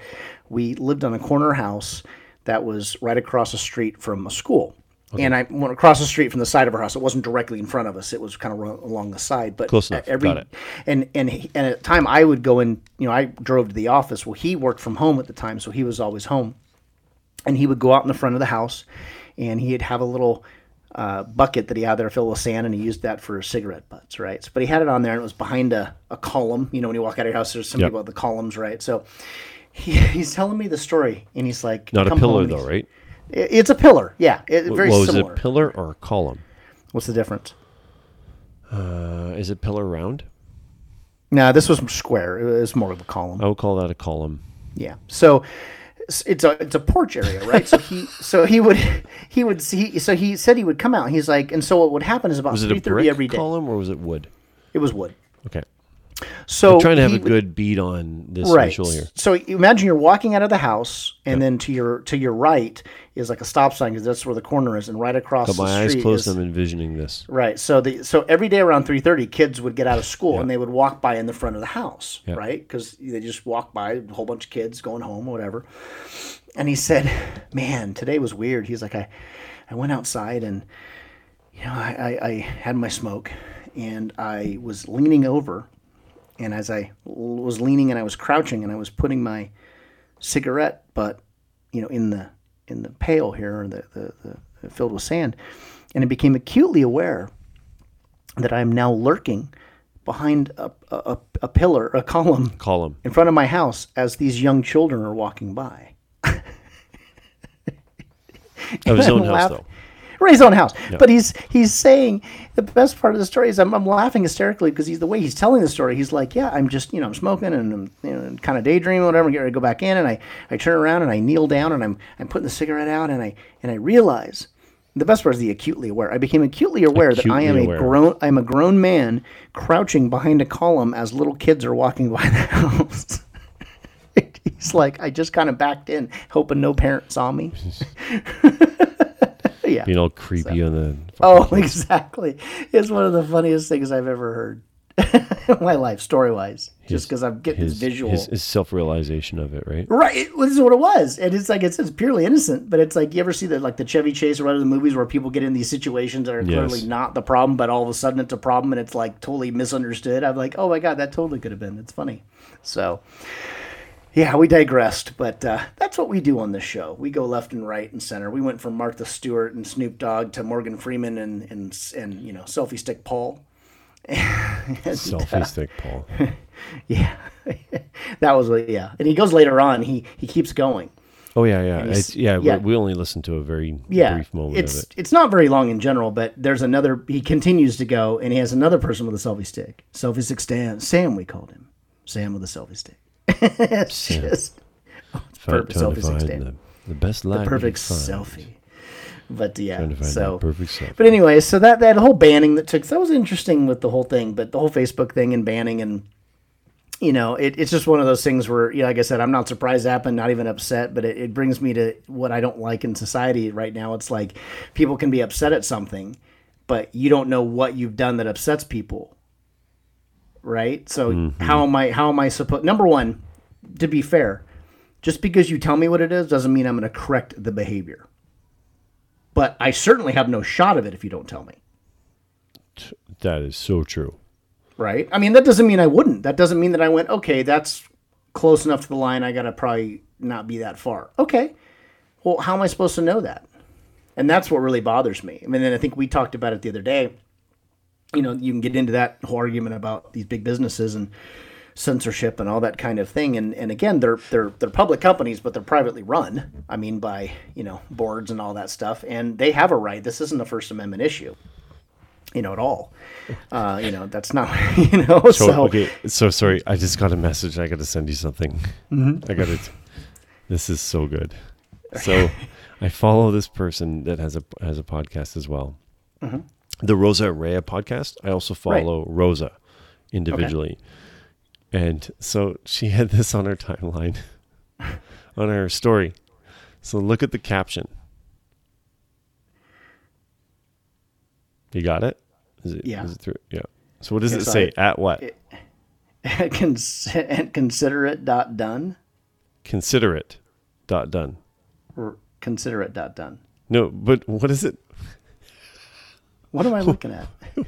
we lived on a corner house that was right across the street from a school. And I went across the street from the side of our house. It wasn't directly in front of us. It was kind of along the side. But Close enough. Every, Got it. And and he, and at the time I would go in. You know, I drove to the office. Well, he worked from home at the time, so he was always home. And he would go out in the front of the house, and he'd have a little uh, bucket that he had there filled with sand, and he used that for cigarette butts, right? So, but he had it on there, and it was behind a, a column. You know, when you walk out of your house, there's some Yep. people at the columns, right? So he, he's telling me the story, and he's like, not a "Come pillar though, right? It- It's a pillar, yeah. It, very is similar. it pillar or a column? What's the difference? Uh, is it pillar round? No, this was square. It was more of a column. I would call that a column. Yeah. So it's a it's a porch area, right? so he so he would he would see so he said he would come out. He's like, and so what would happen is about Was three thirty every day. column or was it wood? It was wood. Okay, So I'm trying to have he a good beat on this right. visual here. So imagine you're walking out of the house, and then to your to your right is like a stop sign because that's where the corner is, and right across the my eyes closed. is I'm envisioning this. right. So the so every day around three thirty, kids would get out of school and they would walk by in the front of the house, right? Because they just walk by a whole bunch of kids going home or whatever. And he said, "Man, today was weird." He's like, "I I went outside and you know I I, I had my smoke and I was leaning over." And as I was leaning and I was crouching and I was putting my cigarette butt, you know, in the in the pail here, the, the, the filled with sand, and I became acutely aware that I am now lurking behind a, a, a pillar, a column Column. in front of my house as these young children are walking by. Of his own house, though. His own house. But he's he's saying the best part of the story is I'm, I'm laughing hysterically because he's the way he's telling the story. He's like, yeah, I'm just you know I'm smoking and I'm you know kind of daydreaming, whatever. I'm getting ready to go back in, and I, I turn around and I kneel down and I'm I'm putting the cigarette out and I and I realize the best part is the acutely aware. I became acutely aware that I am Acutely a aware. grown I'm a grown man crouching behind a column as little kids are walking by the house. He's like, I just kind of backed in, hoping no parent saw me. yeah. Being all creepy on the. Oh, exactly. It's one of the funniest things I've ever heard in my life, story wise. Just because I'm getting his this visual. his, his self realization of it, right? Right, it- this is what it was, and it's like it's, it's purely innocent. But it's like you ever see that like the Chevy Chase or one of the movies where people get in these situations that are clearly Yes. not the problem, but all of a sudden it's a problem and it's like totally misunderstood. I'm like, oh my god, that totally could have been. It's funny. So, yeah, we digressed, but uh, that's what we do on this show. We go left and right and center. We went from Martha Stewart and Snoop Dogg to Morgan Freeman and and and you know selfie stick Paul. Selfie stick, Paul. Yeah, that was yeah. And he goes later on. He he keeps going. Oh yeah, yeah, it's, yeah. yeah. We, we only listened to a very yeah, brief moment it's of it. it's not very long in general, but there's another. He continues to go, and he has another person with a selfie stick. Selfie stick Stan, Sam, we called him. Sam with a selfie stick. it's just Trying- perfect selfie find the, the best light. the perfect selfie. But yeah, Trying to find so perfect selfie. But anyway, so that that whole banning that took that was interesting with the whole thing, but the whole Facebook thing and banning and you know, it, it's just one of those things where, you know, like I said, I'm not surprised it happened, not even upset, but it, it brings me to what I don't like in society right now. It's like people can be upset at something, but you don't know what you've done that upsets people. Right? So mm-hmm. how am I how am I supposed number one, to be fair, just because you tell me what it is doesn't mean I'm gonna correct the behavior. But I certainly have no shot of it if you don't tell me. That is so true. right? I mean, that doesn't mean I wouldn't. That doesn't mean that I went, okay, that's close enough to the line. I got to probably not be that far. Okay. Well, how am I supposed to know that? And that's what really bothers me. I mean, and I think we talked about it the other day. You know, you can get into that whole argument about these big businesses and censorship and all that kind of thing. And and again, they're they're they're public companies, but they're privately run. I mean, by you know boards and all that stuff, and they have a right. This isn't a First Amendment issue, you know, at all. Uh, you know, that's not you know. So, So, okay, so sorry. I just got a message. I got to send you something. Mm-hmm. I got it. This is so good. So, I follow this person that has a has a podcast as well. The Rosa Rea podcast. I also Mm-hmm. Right. follow Rosa individually, and so she had this on her timeline, on her story. So look at the caption. You got it? Is it? Yeah. Is it through? Yeah. So what does Yes, it say? I- At what? Cons- and consider it dot done Consider it. Dot done. or consider it dot done. No, but what is it? What am I looking at?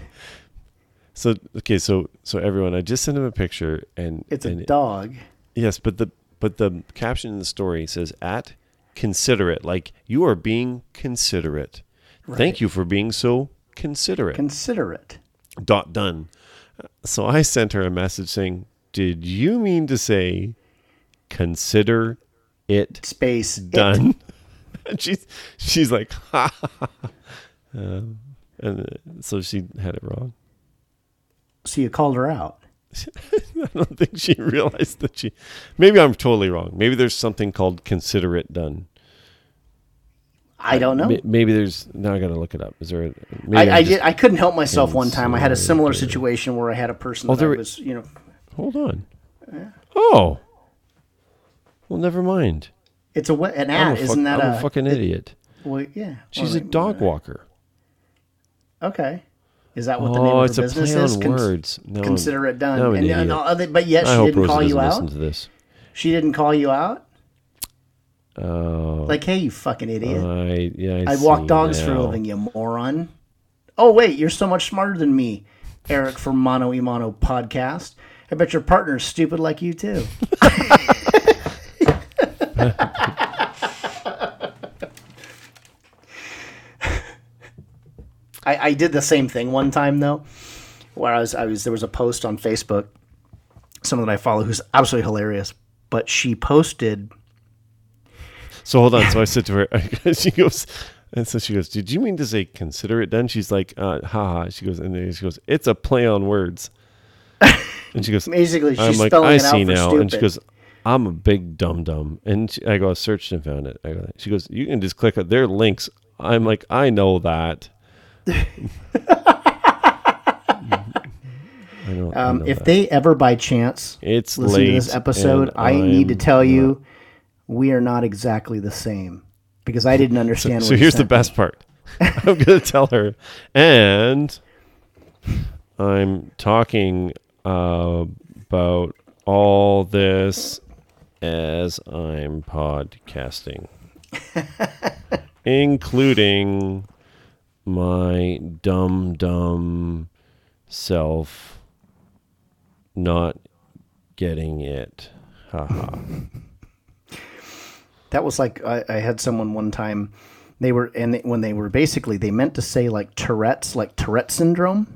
So okay, so so everyone, I just sent him a picture, and It's a and dog. Yes, but the but the caption in the story says at considerate, like you are being considerate. Thank you for being so considerate. Consider it. Dot done. So I sent her a message saying, "Did you mean to say consider it Space done?" and she's she's like, ha, ha, ha. Um, and uh, so she had it wrong. So you called her out. I don't think she realized that she. Maybe I'm totally wrong. Maybe there's something called consider it done. I don't know. Maybe there's. Now I got to look it up. Is there? A, maybe I, I'm I just- did. I couldn't help myself one time. I had a similar situation where I had a person Oh, that were- was, you know, Hold on. Oh. Well, never mind. it's a an ad. fuck- Isn't that I'm a, a fucking idiot. Well, yeah. She's Well, a dog walker. Okay. Is that what the oh, name Oh, of it's the a business is? words. No, consider it done. now I'm and, and other- but yet I she didn't Rosa call you out. listen to this. She didn't call you out. Oh, Like, hey, you fucking idiot. I yeah. I, I walk dogs for a living, you moron. Oh, wait, you're so much smarter than me, Eric from Mono Imano podcast. I bet your partner's stupid like you, too. I, I did the same thing one time, though, where I was, I was, there was a post on Facebook, someone that I follow who's absolutely hilarious, but she posted So hold on. So I said to her, she goes, and so she goes, "Did you mean to say consider it done?" She's like, uh, "Ha ha." She goes, and then she goes, "It's a play on words." And she goes, Basically, she's I'm like, I see now. And she goes, I'm a big dum dum. And she, I go, I searched and found it. I go, she goes, you can just click on their links. I'm like, I know that. I I Um, if that. they ever by chance it's listen late to this episode, and I need to tell not- you we are not exactly the same because I didn't understand. So what here's the sent me. best part. I'm gonna tell her, and I'm talking uh, about all this as I'm podcasting, including my dumb dumb self not getting it. Haha. That was like I, I had someone one time. They were and they, when they were basically they meant to say like Tourette's, like Tourette syndrome,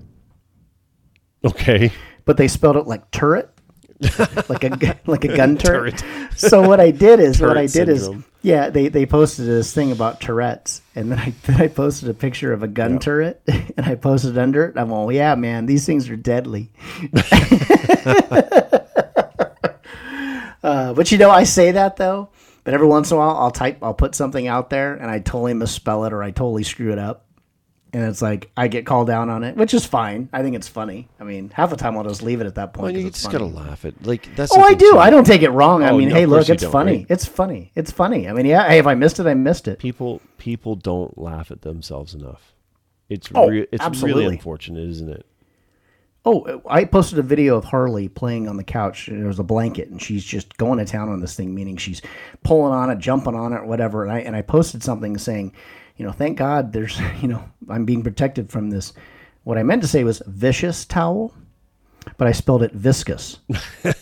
okay. but they spelled it like turret. like a like a gun turret. so what I did is what I did syndrome. is yeah they they posted this thing about Tourette's and then I then I posted a picture of a gun turret and I posted under it. I'm all yeah man these things are deadly. uh, but you know I say that though. But every once in a while I'll type I'll put something out there and I totally misspell it or I totally screw it up. And it's like I get called down on it, which is fine. I think it's funny. I mean, half the time I'll just leave it at that point. Well, you it's just funny. gotta laugh at like that's. Oh, I do. too. I don't take it wrong. I Oh, mean, no, hey, look, it's funny. right? It's funny. It's funny. I mean, yeah. Hey, if I missed it, I missed it. People people don't laugh at themselves enough. It's Oh, re- it's absolutely. really unfortunate, isn't it? Oh, I posted a video of Harley playing on the couch. And there was a blanket, and she's just going to town on this thing, meaning she's pulling on it, jumping on it, whatever. And I and I posted something saying, you know, thank God there's, you know, I'm being protected from this. What I meant to say was vicious towel, but I spelled it viscous.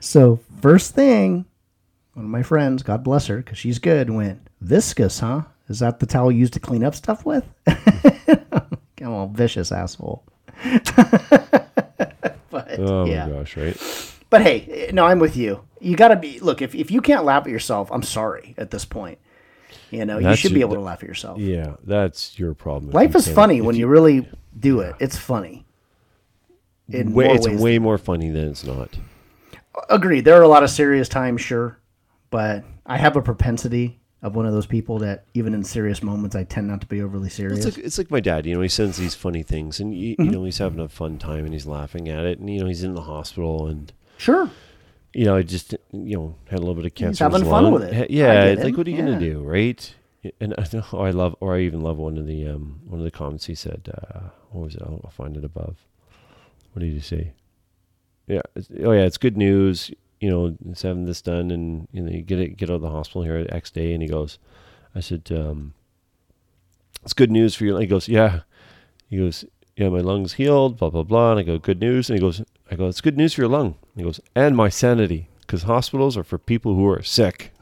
so first thing, one of my friends, God bless her, because she's good, went viscous, huh? Is that the towel you used to clean up stuff with? I'm all vicious asshole. but Oh yeah. my gosh, right? But hey, no, I'm with you. You got to be look. If if you can't laugh at yourself, I'm sorry. At this point, you know you should be able to laugh at yourself. Yeah, that's your problem. Life you is funny when you, really do it. It's funny. In way, it's way than- more funny than it's not. agreed. There are a lot of serious times, sure, but I have a propensity of one of those people that even in serious moments, I tend not to be overly serious. It's like it's like my dad. You know, he sends these funny things, and you, Mm-hmm. you know, he's having a fun time, and he's laughing at it, and you know, he's in the hospital, and sure. You know, I just you know had a little bit of cancer. in having fun with it. Yeah, it's like, what are you Yeah. gonna do, right? And I know I love, or I even love one of the um one of the comments he said. Uh, what was it? I'll, I'll find it above. What did he say? Yeah. it's- Oh yeah, it's good news. You know, it's having this done, and you know, you get it, get out of the hospital here at X day, and he goes, I said, um, it's good news for you. And he goes, yeah. He goes, yeah, my lungs healed, blah blah blah. And I go, good news. And he goes, I go, it's good news for your lung. And he goes, and my sanity, because hospitals are for people who are sick.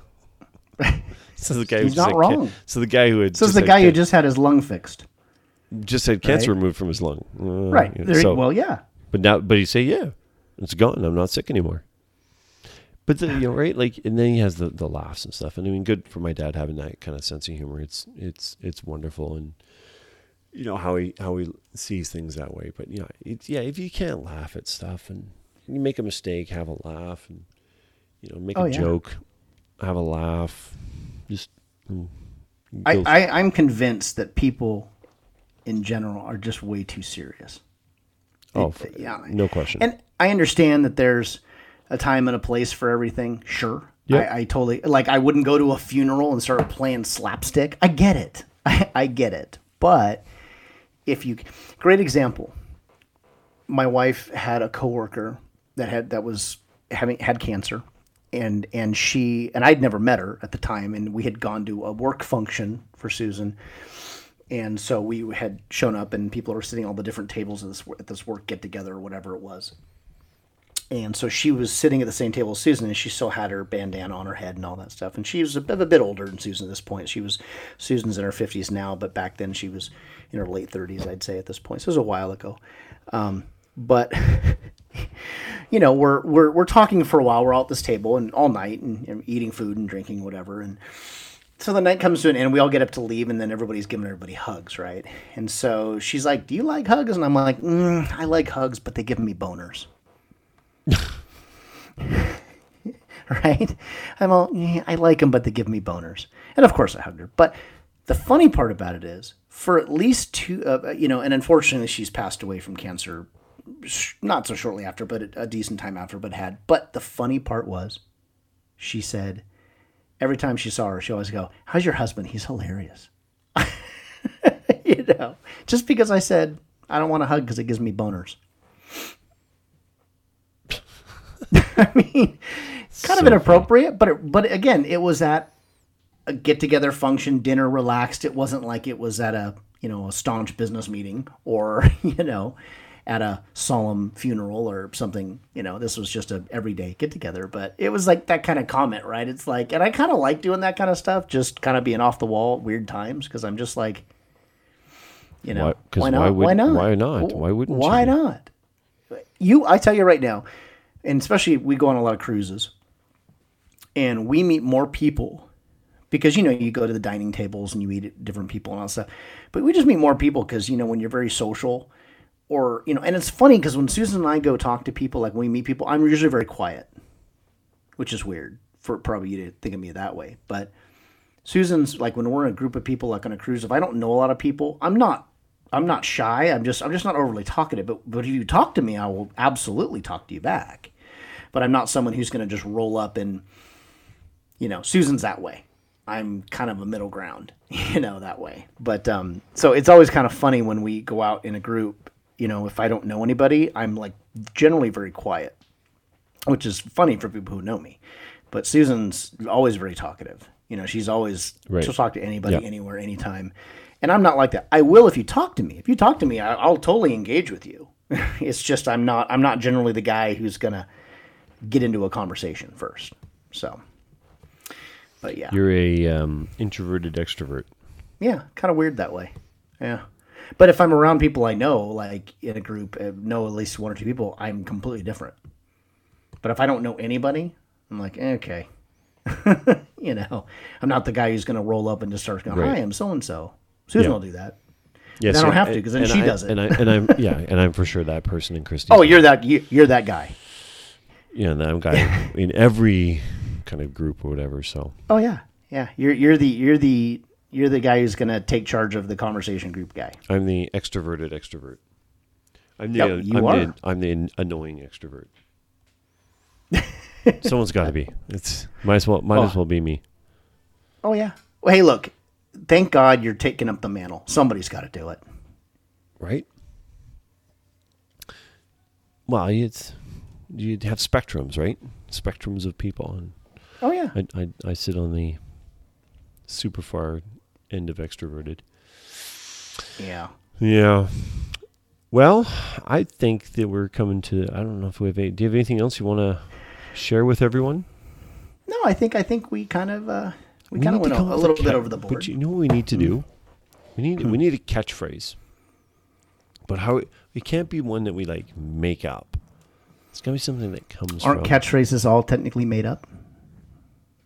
so the guy who He's just not wrong. so the guy who had is the guy who just had his lung fixed. just had cancer Right. removed from his lung. Uh, Right. you know, There, so- well, yeah. but now, but he say, yeah, it's gone. I'm not sick anymore. But the, you know, right? Like, and then he has the, the laughs and stuff. And I mean, good for my dad having that kind of sense of humor. It's it's it's wonderful, and you know how he how he sees things that way. But you know, it's yeah, if you can't laugh at stuff and you make a mistake, have a laugh, and you know, make Oh, a yeah. joke, have a laugh, just. mm, I, I I'm convinced that people in general are just way too serious. oh, it- yeah. no question. And I understand that there's a time and a place for everything. Sure. Yep. I, I totally like I wouldn't go to a funeral and start playing slapstick. I get it. I, I get it. But if you great example. My wife had a coworker that had that was having had cancer and and she and I'd never met her at the time and we had gone to a work function for Susan and so we had shown up and people were sitting all the different tables at this, at this work get together or whatever it was and so she was sitting at the same table as Susan, and she still had her bandana on her head and all that stuff. And she was a bit, a bit older than Susan at this point. She was Susan's in her fifties now, but back then she was in her late thirties, I'd say at this point. So it was a while ago. Um, but you know, we're we're we're talking for a while. We're all at this table and all night and, and eating food and drinking whatever. And so the night comes to an end. We all get up to leave, and then everybody's giving everybody hugs, right? And so she's like, "Do you like hugs?" And I'm like, mm, "I like hugs, but they give me boners." right? I'm all, I like them, but they give me boners. And of course, I hugged her. But the funny part about it is, for at least two, uh, you know, and unfortunately, she's passed away from cancer, not so shortly after, but a, a decent time after, but had. But the funny part was, she said, every time she saw her, she always go, "How's your husband? He's hilarious." you know, just because I said I don't want to hug because it gives me boners. I mean, it's kind of inappropriate, but it, but again, it was at a get together function, dinner, relaxed. It wasn't like it was at a you know a staunch business meeting or you know at a solemn funeral or something. You know, this was just a everyday get together. But it was like that kind of comment, right? It's like, and I kind of like doing that kind of stuff, just kind of being off the wall weird times because I'm just like, you know, Why- why why not? Why wouldn't- not? why not? Why wouldn't you Why you? not? you I tell you right now, and especially we go on a lot of cruises, and we meet more people because you know you go to the dining tables and you meet different people and all that stuff, but we just meet more people because you know when you're very social, or you know, and it's funny because when Susan and I go talk to people, like when we meet people, I'm usually very quiet, which is weird for probably you to think of me that way, but. Susan's like when we're in a group of people like on a cruise, if I don't know a lot of people, I'm not I'm not shy. I'm just I'm just not overly talkative. But but if you talk to me, I will absolutely talk to you back. But I'm not someone who's going to just roll up and you know Susan's that way. I'm kind of a middle ground, you know that way. But um, so it's always kind of funny when we go out in a group. You know, if I don't know anybody, I'm like generally very quiet, which is funny for people who know me. But Susan's always very talkative. You know, she's always Right. she'll talk to anybody, Yeah. anywhere, anytime. And I'm not like that. I will if you talk to me. If you talk to me, I, I'll totally engage with you. it's just I'm not I'm not generally the guy who's gonna get into a conversation first. So, but yeah, You're a um, introverted extrovert. yeah, kind of weird that way. Yeah. But if I'm around people I know, like in a group, uh, know at least one or two people, I'm completely different. But if I don't know anybody, I'm like, eh, okay. you know, I'm not the guy who's going to roll up and just start going, Right. hi, I'm so and so. Susan Yeah. will do that. Yes, I don't have to, 'cause then she I- does it. And, I, and I'm yeah, and I'm for sure that person in Christie. Oh, you're that you, you're that guy. Yeah, and that guy in every kind of group or whatever. So Oh yeah, yeah. You're you're the you're the you're the guy who's going to take charge of the conversation group guy. I'm the extroverted extrovert. I'm the Yep, uh, you I'm are. the I'm the annoying extrovert. Someone's got to be. It's might as well might as Oh. well be me. Oh yeah. Well, hey, look. Thank God you're taking up the mantle. Somebody's got to do it. right? Well, it's you have spectrums, right? Spectrums of people, and Oh yeah. I I, I sit on the super far end of extroverted. Yeah. Yeah. Well, I think that we're coming to. I don't know if we have. A, do you have anything else you want to share with everyone? No, I think I think we kind of uh, we, We kind of need went to a, a little a bit over the board. But you know what we need to do? We need we need a catchphrase. But how it can't be one that we like make up. It's gotta be something that comes Aren't from. catchphrases all technically made up?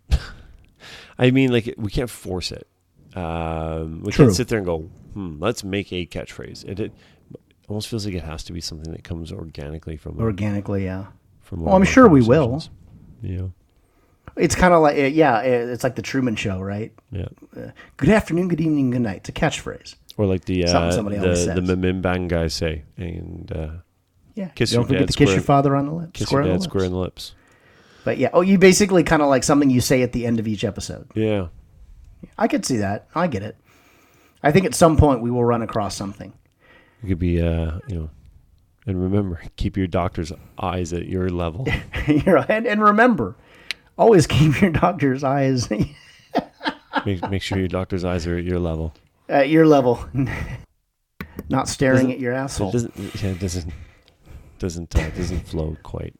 I mean, like we can't force it. Um, we True. can't sit there and go, "Hmm, let's make a catchphrase." It, it almost feels like it has to be something that comes organically from Organically, yeah. from. Well, I'm sure we will. Yeah, It's kind of like uh, yeah, uh, it's like the Truman Show, right? yeah. Good afternoon, good evening, good night. It's a catchphrase. Or like the uh, somebody always the the says. MBMBaM guys say, and uh, Yeah. Kiss Don't your forget dad to kiss square- your father on the lips. kiss square your on dad the square in lips. the lips. But yeah, oh, you basically kind of like something you say at the end of each episode. Yeah, I could see that. I get it. I think at some point we will run across something. it could be uh, you know, and remember, keep your doctor's eyes at your level. You're right. And, and remember, always keep your doctor's eyes make make sure your doctor's eyes are at your level. at your level, not staring at your So asshole. it doesn't yeah, it doesn't doesn't uh, doesn't flow quite.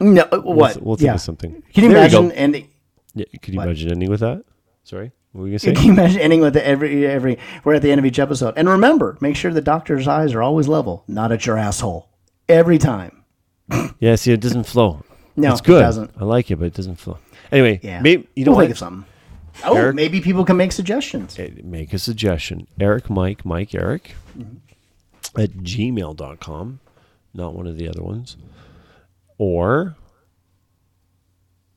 no, uh, We'll what? th- We'll, think yeah. of something. Can you There imagine go. ending? Yeah, could you What? imagine ending with that? Sorry, what were you gonna Can you imagine ending with the every every? We're at the end of each episode, and remember, make sure the doctor's eyes are always level, not at your asshole, every time. yeah, see, it doesn't flow. No, it's good. it doesn't. I like it, but it doesn't flow. Anyway, Yeah, maybe you know we'll think of something. Oh, Eric? maybe people can make suggestions. Eh, Make a suggestion. Eric, Mike, Mike, Eric Mm-hmm. at gmail.com, not one of the other ones. Or,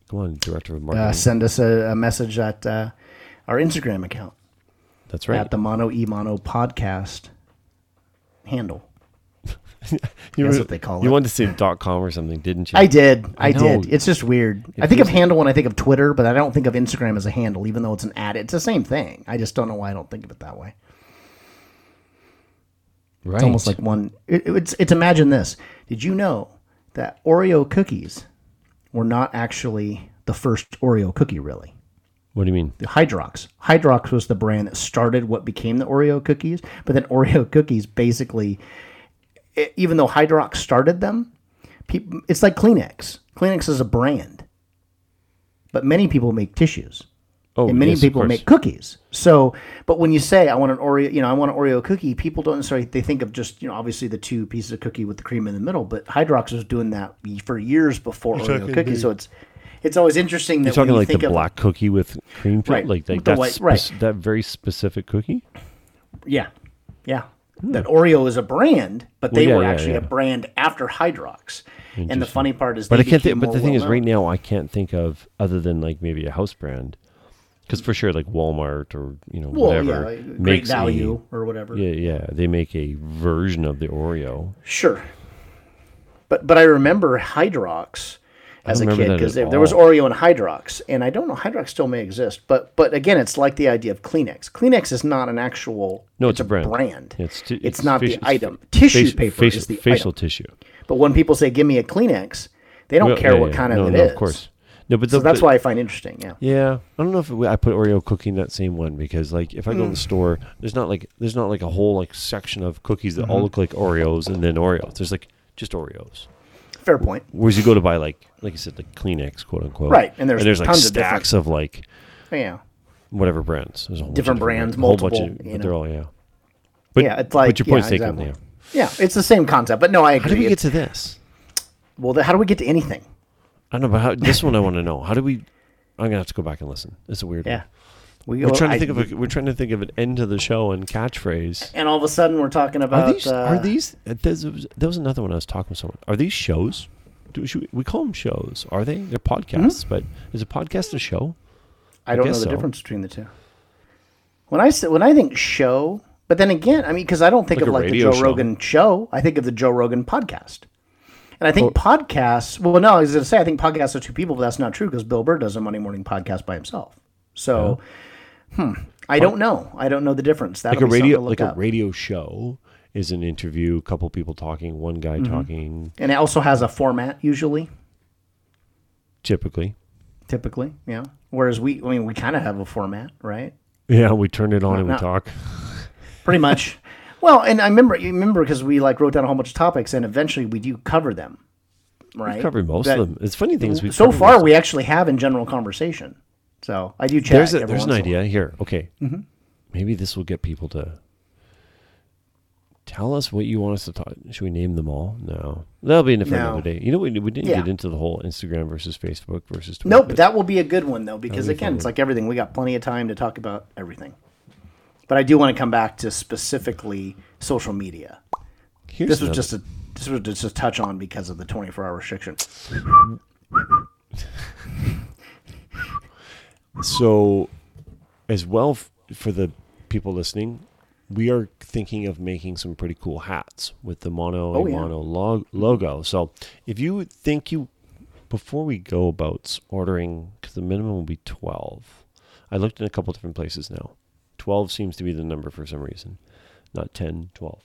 come on, director of marketing. Uh, send us a, a message at uh, our Instagram account That's right. at the Mono E Mono Podcast handle. you that's were- what they call You it. wanted to say dot com or something, didn't you? I did. I, I did. It's just weird. I think of handle when I think of Twitter, but I don't think of Instagram as a handle, even though it's an ad. It's the same thing. I just don't know why I don't think of it that way. Right. It's almost like one. It, it's it's imagine this. Did you know that Oreo cookies were not actually the first Oreo cookie? Really, What do you mean? the Hydrox. Hydrox was the brand that started what became the Oreo cookies. But then Oreo cookies basically, e- even though Hydrox started them, people, it's like Kleenex. Kleenex is a brand, but many people make tissues. Oh, and many yes, people course. make cookies. So, but when you say I want an Oreo, you know, I want an Oreo cookie, people don't necessarily they think of just you know obviously the two pieces of cookie with the cream in the middle. But Hydrox was doing that for years before you Oreo cookies. So it's it's always interesting that You're talking when you like think the of black cookie with cream fill, Right, like, like with the that, white- spec- right. that very specific cookie. yeah, yeah. That Oreo is a brand, but they Hmm. yeah, were yeah, actually yeah. a brand after Hydrox. And the funny part is, But I can't. became Think, but the more thing is, right now I can't think of other than like maybe a house brand, because for sure like Walmart or you know well, whatever yeah, like great makes a- value or whatever. yeah, yeah, they make a version of the Oreo. Sure. But but I remember Hydrox as a kid because there, was. Oreo and Hydrox, and I don't know Hydrox still may exist, but but again, it's like the idea of Kleenex. Kleenex is not an actual. No, it's a brand. It's, It's, t- not faci- the item. Tissue faci- paper facial, is the facial item. tissue. But when people say "Give me a Kleenex," they don't Well, care yeah, what yeah. kind of no, it no, is. Of course. No, but So that's but- why I find interesting. Yeah. Yeah, I don't know if it, I put Oreo cookie in that same one because like if I Mm. go in the store, there's not like there's not like a whole like section of cookies that Mm-hmm. all look like Oreos and then Oreos. There's like just Oreos. Fair point. Whereas you go to buy like like you said like Kleenex quote unquote. Right, and there's like tons of stacks of, like Yeah. whatever brands. There's a whole Different bunch of brands, a whole bunch multiple, of, you but they're all yeah. But Yeah, it's like- but your point's yeah, taken. exactly. Yeah. Yeah, it's the same concept, but no, I agree. How did we get to this? well, the, how do we get to anything? I don't know, but how, this one I want to know. How do we? I'm gonna have to go back and listen. It's a weird. Yeah. one. We We're trying to I- think of a, we're trying to think of an end to the show and catchphrase. and all of a sudden we're talking about Are these? uh, are these? uh, There's, there was another one I was talking to someone. Are these shows? Do, we, we call them shows? Are they? They're podcasts. But is a podcast a show? I don't know the so. difference between the two. When I say, when I think show, but then again, I mean, because I don't think Like of like the Joe show. Rogan show. I think of the Joe Rogan podcast. And I think Oh. podcasts. Well, no, I was going to say I think podcasts are two people, but that's not true because Bill Burr does a Monday morning podcast by himself. So, hmm, I don't know. I don't know the difference. That Like a radio, like a radio show is an interview, a couple people talking, one guy Mm-hmm. talking. and it also has a format usually, Typically, typically. Yeah. Whereas we, I mean, we kind of have a format, right? yeah, we turn it on and we no. talk. pretty much. Well, and I remember you remember because we like wrote down a whole bunch of topics, and eventually we do cover them, right? We covered most That- of them. It's funny things we so far we actually have in general conversation. So I do chat. there's a, there's an once in a idea here. Okay, Mm-hmm. maybe this will get people to tell us what you want us to talk. Should we name them all? No, that'll be in for No. another day. You know, we we didn't Yeah. get into the whole Instagram versus Facebook versus Twitter. Nope, that will be a good one though, because be again, fun it's like everything. We got plenty of time to talk about everything. But I do want to come back to specifically social media. Here's This was another- just a this was just a touch on because of the 24 hour restriction. So, as well f- for the people listening, we are thinking of making some pretty cool hats with the mono Oh, a yeah. mono log- logo. So, if you think you before we go about ordering, because the minimum will be twelve. I looked in a couple different places now. Twelve seems to be the number for some reason, not 10, 12.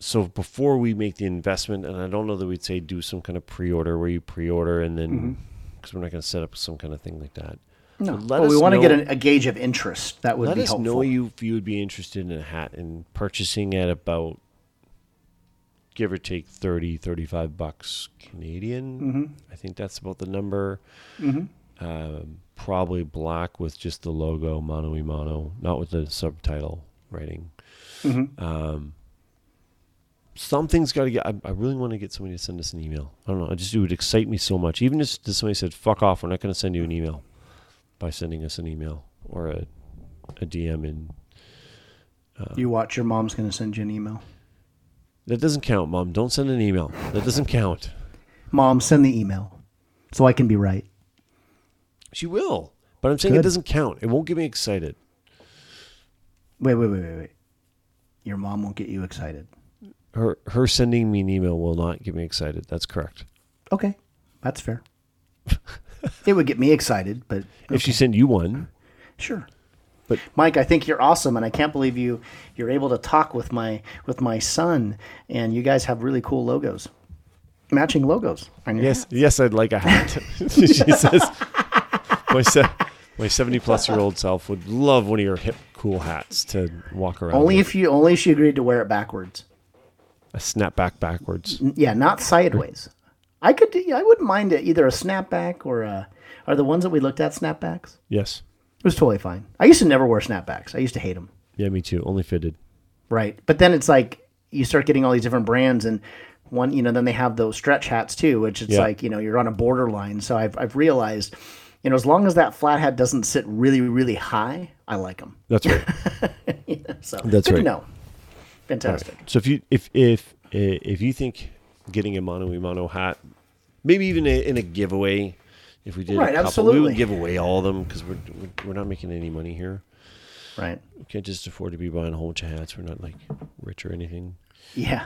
So before we make the investment, and I don't know that we'd say do some kind of pre-order where you pre-order and then because we're not going to set up some kind of thing like that. No, let well, we want to get an, a gauge of interest. That would Let be us helpful. know you if you would be interested in a hat and purchasing at about give or take 30 35 bucks Canadian. Mm-hmm. I think that's about the number. Um, probably black with just the logo mono mono, not with the subtitle writing. Mm-hmm. Um, something's got to get. I, I really want to get somebody to send us an email. I don't know. I just it would excite me so much. Even if somebody said, "Fuck off," we're not going to send you an email by sending us an email or a a DM in. You watch your mom's going to send you an email. That doesn't count, Mom. Don't send an email. That doesn't count. Mom, send the email so I can be right. She will, but I'm saying it doesn't count. It won't get me excited. Wait, wait, wait, wait, wait. Your mom won't get you excited. Her her sending me an email will not get me excited. That's correct. Okay, that's fair. it would get me excited, but If she send you one, sure. But- Mike, I think you're awesome, and I can't believe you you're able to talk with my with my son, and you guys have really cool logos, matching logos. on your yes, hats. yes, I'd like a hat. she says, my se- my seventy plus year old self would love one of your hip cool hats to walk around. Only with. if you only if she agreed to wear it backwards. a snapback backwards. Yeah, not sideways. I could. do- I wouldn't mind it, either a snapback or a Are the ones that we looked at snapbacks? Yes. It was totally fine. I used to never wear snapbacks. I used to hate them. Yeah, me too. Only fitted. Right. But then it's like you start getting all these different brands and one, you know, then they have those stretch hats too, which it's Yeah. like, you know, you're on a borderline. So I've, I've realized, you know, as long as that flat hat doesn't sit really, really high, I like them. That's right. So That's good right. to know. Fantastic. So if you if if eh, if you think getting a mono mono hat, maybe even a, in a giveaway, if we did Right, a couple, we absolutely. would give away all of them because we're, we're we're not making any money here. Right. We can't just afford to be buying a whole bunch of hats. We're not like rich or anything. Yeah.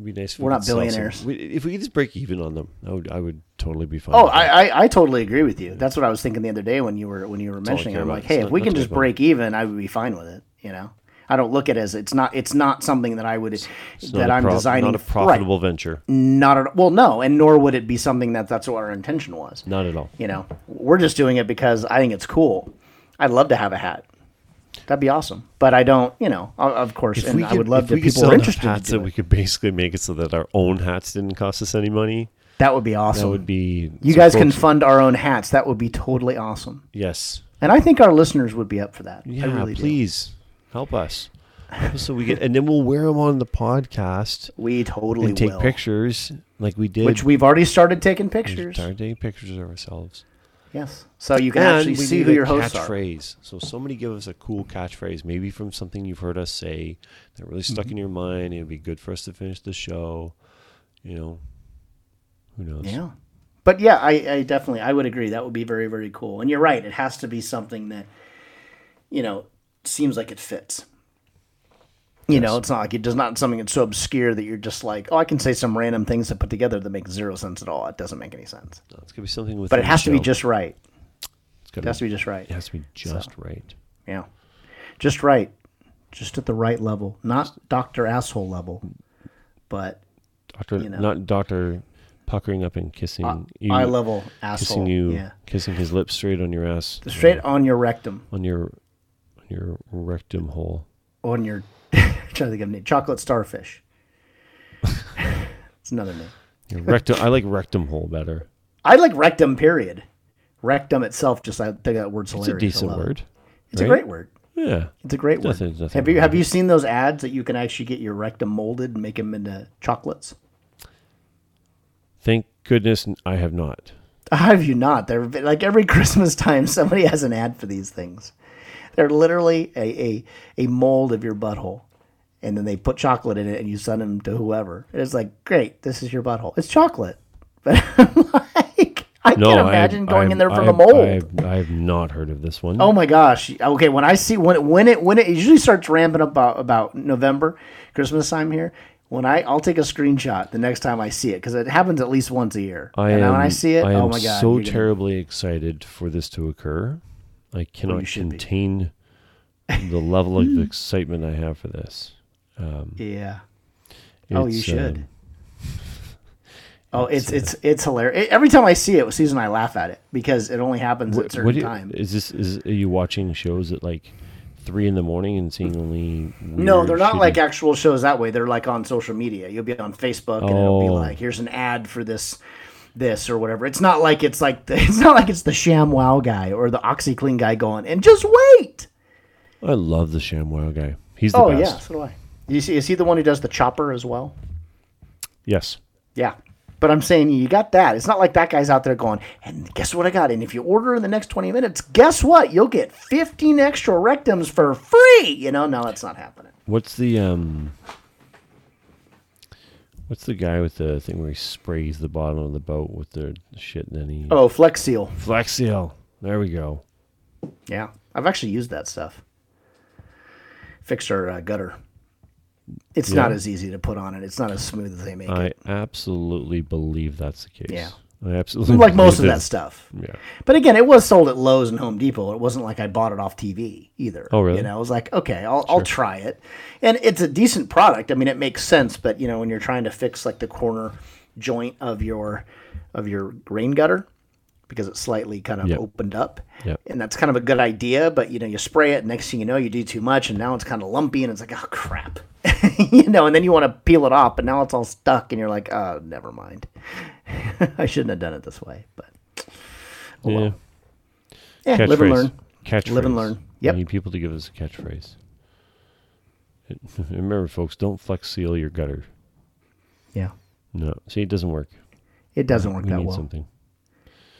It'd be nice. If We're we not could sell some- billionaires. we- if we could just break even on them, I would I would totally be fine. Oh, with that. I, I, I totally agree with you. That's what I was thinking the other day when you were when you were all I mentioning. it. care I'm about. like, It's hey, if not- we not can just break even, I would be fine with it. You know, I don't look at it as it's not it's not something that I would It's that a I'm prof- designing. Not a profitable venture. Right. Not at well, no, and nor would it be something that that's what our intention was. Not at all. You know, we're just doing it because I think it's cool. I'd love to have a hat. That'd be awesome. But I don't, you know, of course, and I would love if that we could people are interested. hats do that we could basically make it so that our own hats didn't cost us any money. That would be awesome. That would be. You guys can fund our own hats. That would be totally awesome. Yes. And I think our listeners would be up for that. Yeah. I really please help us. Help us so we get, and then we'll wear them on the podcast We totally and take will. pictures like we did. Which we've already started taking we pictures. started taking pictures of ourselves. Yes. So you can and actually see who your hosts are. catchphrase. So somebody give us a cool catchphrase, maybe from something you've heard us say that really stuck Mm-hmm. in your mind. It would be good for us to finish the show. You know, who knows? Yeah. But yeah, I, I definitely I would agree. That would be very, very cool. And you're right, it has to be something that, you know, seems like it fits. You know, it's not like it does not something that's so obscure that you're just like, oh, I can say some random things to put together that make zero sense at all. It doesn't make any sense. No, it's gonna be something with. But it has to be just right. It's gotta has to be just right. It has to be just right. Yeah. Just right. Just at the right level. Not Dr. Asshole level, but Doctor, You know. not Doctor, puckering up and kissing you, eye level asshole. kissing you, Yeah. kissing his lips straight on your ass, Straight on your rectum. on your, on your rectum hole. On your trying to think of a name. Chocolate starfish. it's another name. Your rectum. I like rectum hole better. I like rectum, period. Rectum itself, just I think that word's It's hilarious. a I decent love it. word. It's a great word. Yeah. It's a great word. Nothing- nothing have you have you seen those ads that you can actually get your rectum molded and make them into chocolates? Thank goodness I have not. How have you not? They're like every Christmas time somebody has an ad for these things. They're literally a, a, a mold of your butthole. And then they put chocolate in it and you send them to whoever. And it's like, great, this is your butthole. It's chocolate. But like, I No, can't I- imagine going I- in there for I- the mold. I have, I have not heard of this one. Oh my gosh. Okay, when I see when it, when it when it usually starts ramping up about, about November, Christmas time here. When I I'll take a screenshot the next time I see it because it happens at least once a year. I and am, when I see it, I oh am my god, so terribly excited for this to occur. I cannot contain the level of hmm. excitement I have for this. Um, yeah. Oh, you should. um, Oh, it's it's uh, it's hilarious. Every time I see it, Susan and I laugh at it because it only happens at certain what you- time. is this? Is are you watching shows at like three in the morning and seeing only? No, they're not shitty- like actual shows that way. They're like on social media. You'll be on Facebook and it'll be Oh. like, "Here's an ad for this, this or whatever." It's not like it's like the, it's not like it's the ShamWow guy or the OxiClean guy going and just wait. I love the ShamWow guy. He's the Oh yeah, so do I. You see, is he the one who does the chopper as well? Yes. Yeah. But I'm saying you got that. It's not like that guy's out there going, and guess what I got? And if you order in the next 20 minutes, guess what? You'll get 15 extra rectums for free. You know, no, that's not happening. What's the um? What's the guy with the thing where he sprays the bottom of the boat with the shit and then he Oh, Flex Seal. Flex Seal. There we go. Yeah. I've actually used that stuff. Fixed our uh, gutter. It's not as easy to put on it. It's not as smooth as they make I it. I absolutely believe that's the case. Yeah. I absolutely Like most of that stuff. Yeah. But again, it was sold at Lowe's and Home Depot. It wasn't like I bought it off TV either. Oh, really? You know, it was like, okay, I'll, I'll try it. And it's a decent product. I mean, it makes sense. But, you know, when you're trying to fix like the corner joint of your of your rain gutter because it's slightly kind of Yep. opened up. Yep. And that's kind of a good idea. But, you know, you spray it. Next thing you know, you do too much. And now it's kind of lumpy. And it's like, oh, crap. you know, and then you want to peel it off. But now it's all stuck. And you're like, oh, never mind. I shouldn't have done it this way. But Oh, yeah. well. Yeah, Catchphrase. live and learn. Catchphrase. Live and learn. We Yep. need people to give us a catchphrase. It- Remember, folks, don't flex seal your gutter. Yeah, No, see, it doesn't work. it doesn't work we that need well. something.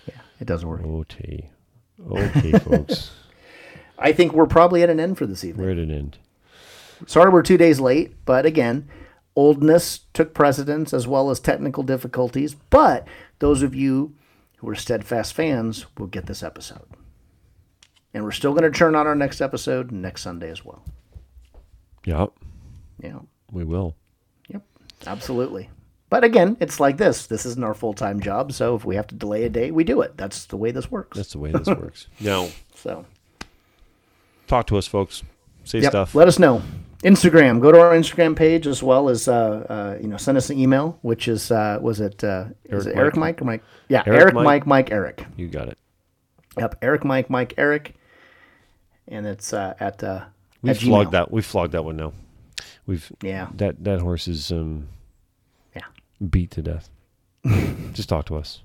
Yeah, it doesn't work. Okay, okay, folks, I think we're probably at an end for this evening. we're at an end. Sorry we're two days late, but again, oldness took precedence as well as technical difficulties. But those of you who are steadfast fans will get this episode. And we're still going to turn on our next episode next Sunday as well. Yep. Yeah. we will. Yep. Absolutely. But again, it's like this. This isn't our full time job, so if we have to delay a day, we do it. That's the way this works. That's the way this works. No. so talk to us, folks. Say Yep. stuff. Let us know. Instagram. Go to our Instagram page as well as uh, uh, you know send us an email, which is uh, was it uh, is Eric it Eric Mike. Mike or Mike? Yeah, Eric Eric, Mike. Mike Mike Eric. you got it. Yep, Eric Mike Mike Eric, and it's uh, at uh, We've at flogged Gmail. that. We've flogged that one now. We've Yeah. That that horse is um Yeah. beat to death. Just talk to us.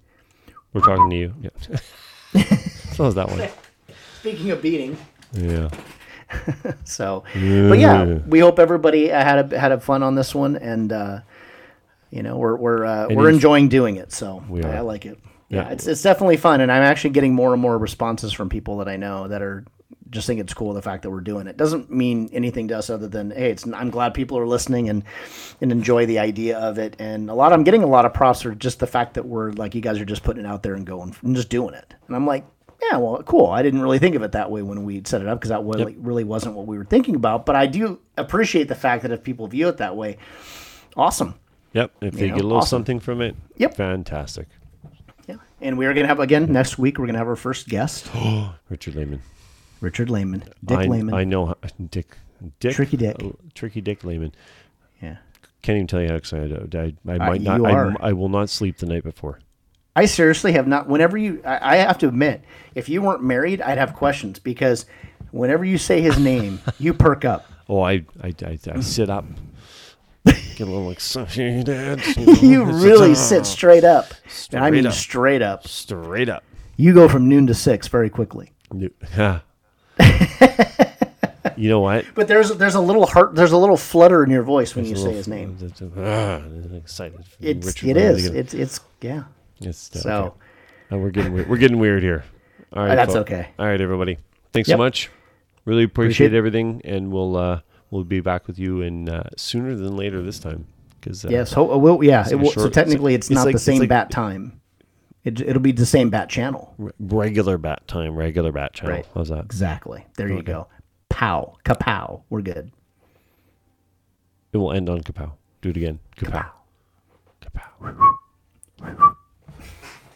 We're talking to you. Yeah. so was that one. Speaking of beating, Yeah. so but yeah, we hope everybody had a had a fun on this one, and uh, you know we're we're uh, we're if- enjoying doing it. So I. I like it. Yeah, Yeah. it's it's definitely fun, and I'm actually getting more and more responses from people that I know that are just think it's cool the fact that we're doing it. Doesn't mean anything to us other than hey, it's I'm glad people are listening and and enjoy the idea of it. And a lot I'm getting a lot of props for just the fact that we're like you guys are just putting it out there and going and just doing it. And I'm like. Yeah, well, cool. I didn't really think of it that way when we set it up because that really, really wasn't what we were thinking about. But I do appreciate the fact that if people view it that way, awesome. Yep. If they know, get a little awesome. something from it, Yep. fantastic. Yeah. And we are going to have, again, next week, we're going to have our first guest, Richard Lehman. Richard Lehman. Dick I, Lehman. I know Dick Dick Tricky Dick. uh, Tricky Dick Lehman. Yeah. Can't even tell you how excited I, I, I Uh, might not you I. I will not sleep the night before. I seriously have not, whenever you, I, I have to admit, if you weren't married, I'd have questions because whenever you say his name, you perk up. Oh, I I, I, I sit up. Get a little excited. you really sit uh, straight up. and I mean up. straight up. straight up. You go from noon to six very quickly. Yeah. you know what? But there's there's a little heart, there's a little flutter in your voice when you say little- his name. ah, excited. It's Richard it is. It's it's yeah. It's uh, So- okay. Uh, we're getting weird. we're getting weird here. All right, that's folks. okay. All right, everybody. Thanks Yep. so much. Really appreciate, Appreciate- everything, and we'll uh, we'll be back with you in uh, sooner than later this time. Because uh, Yes. Ho- well, yeah. It will, short- so technically, it's it's, not like- the same like- bat time. It, it'll be the same bat channel. regular bat time, regular bat channel. Right. How's that? Exactly. There you go. Pow. Kapow. We're good. It will end on kapow. Do it again. Kapow. Kapow. Kapow.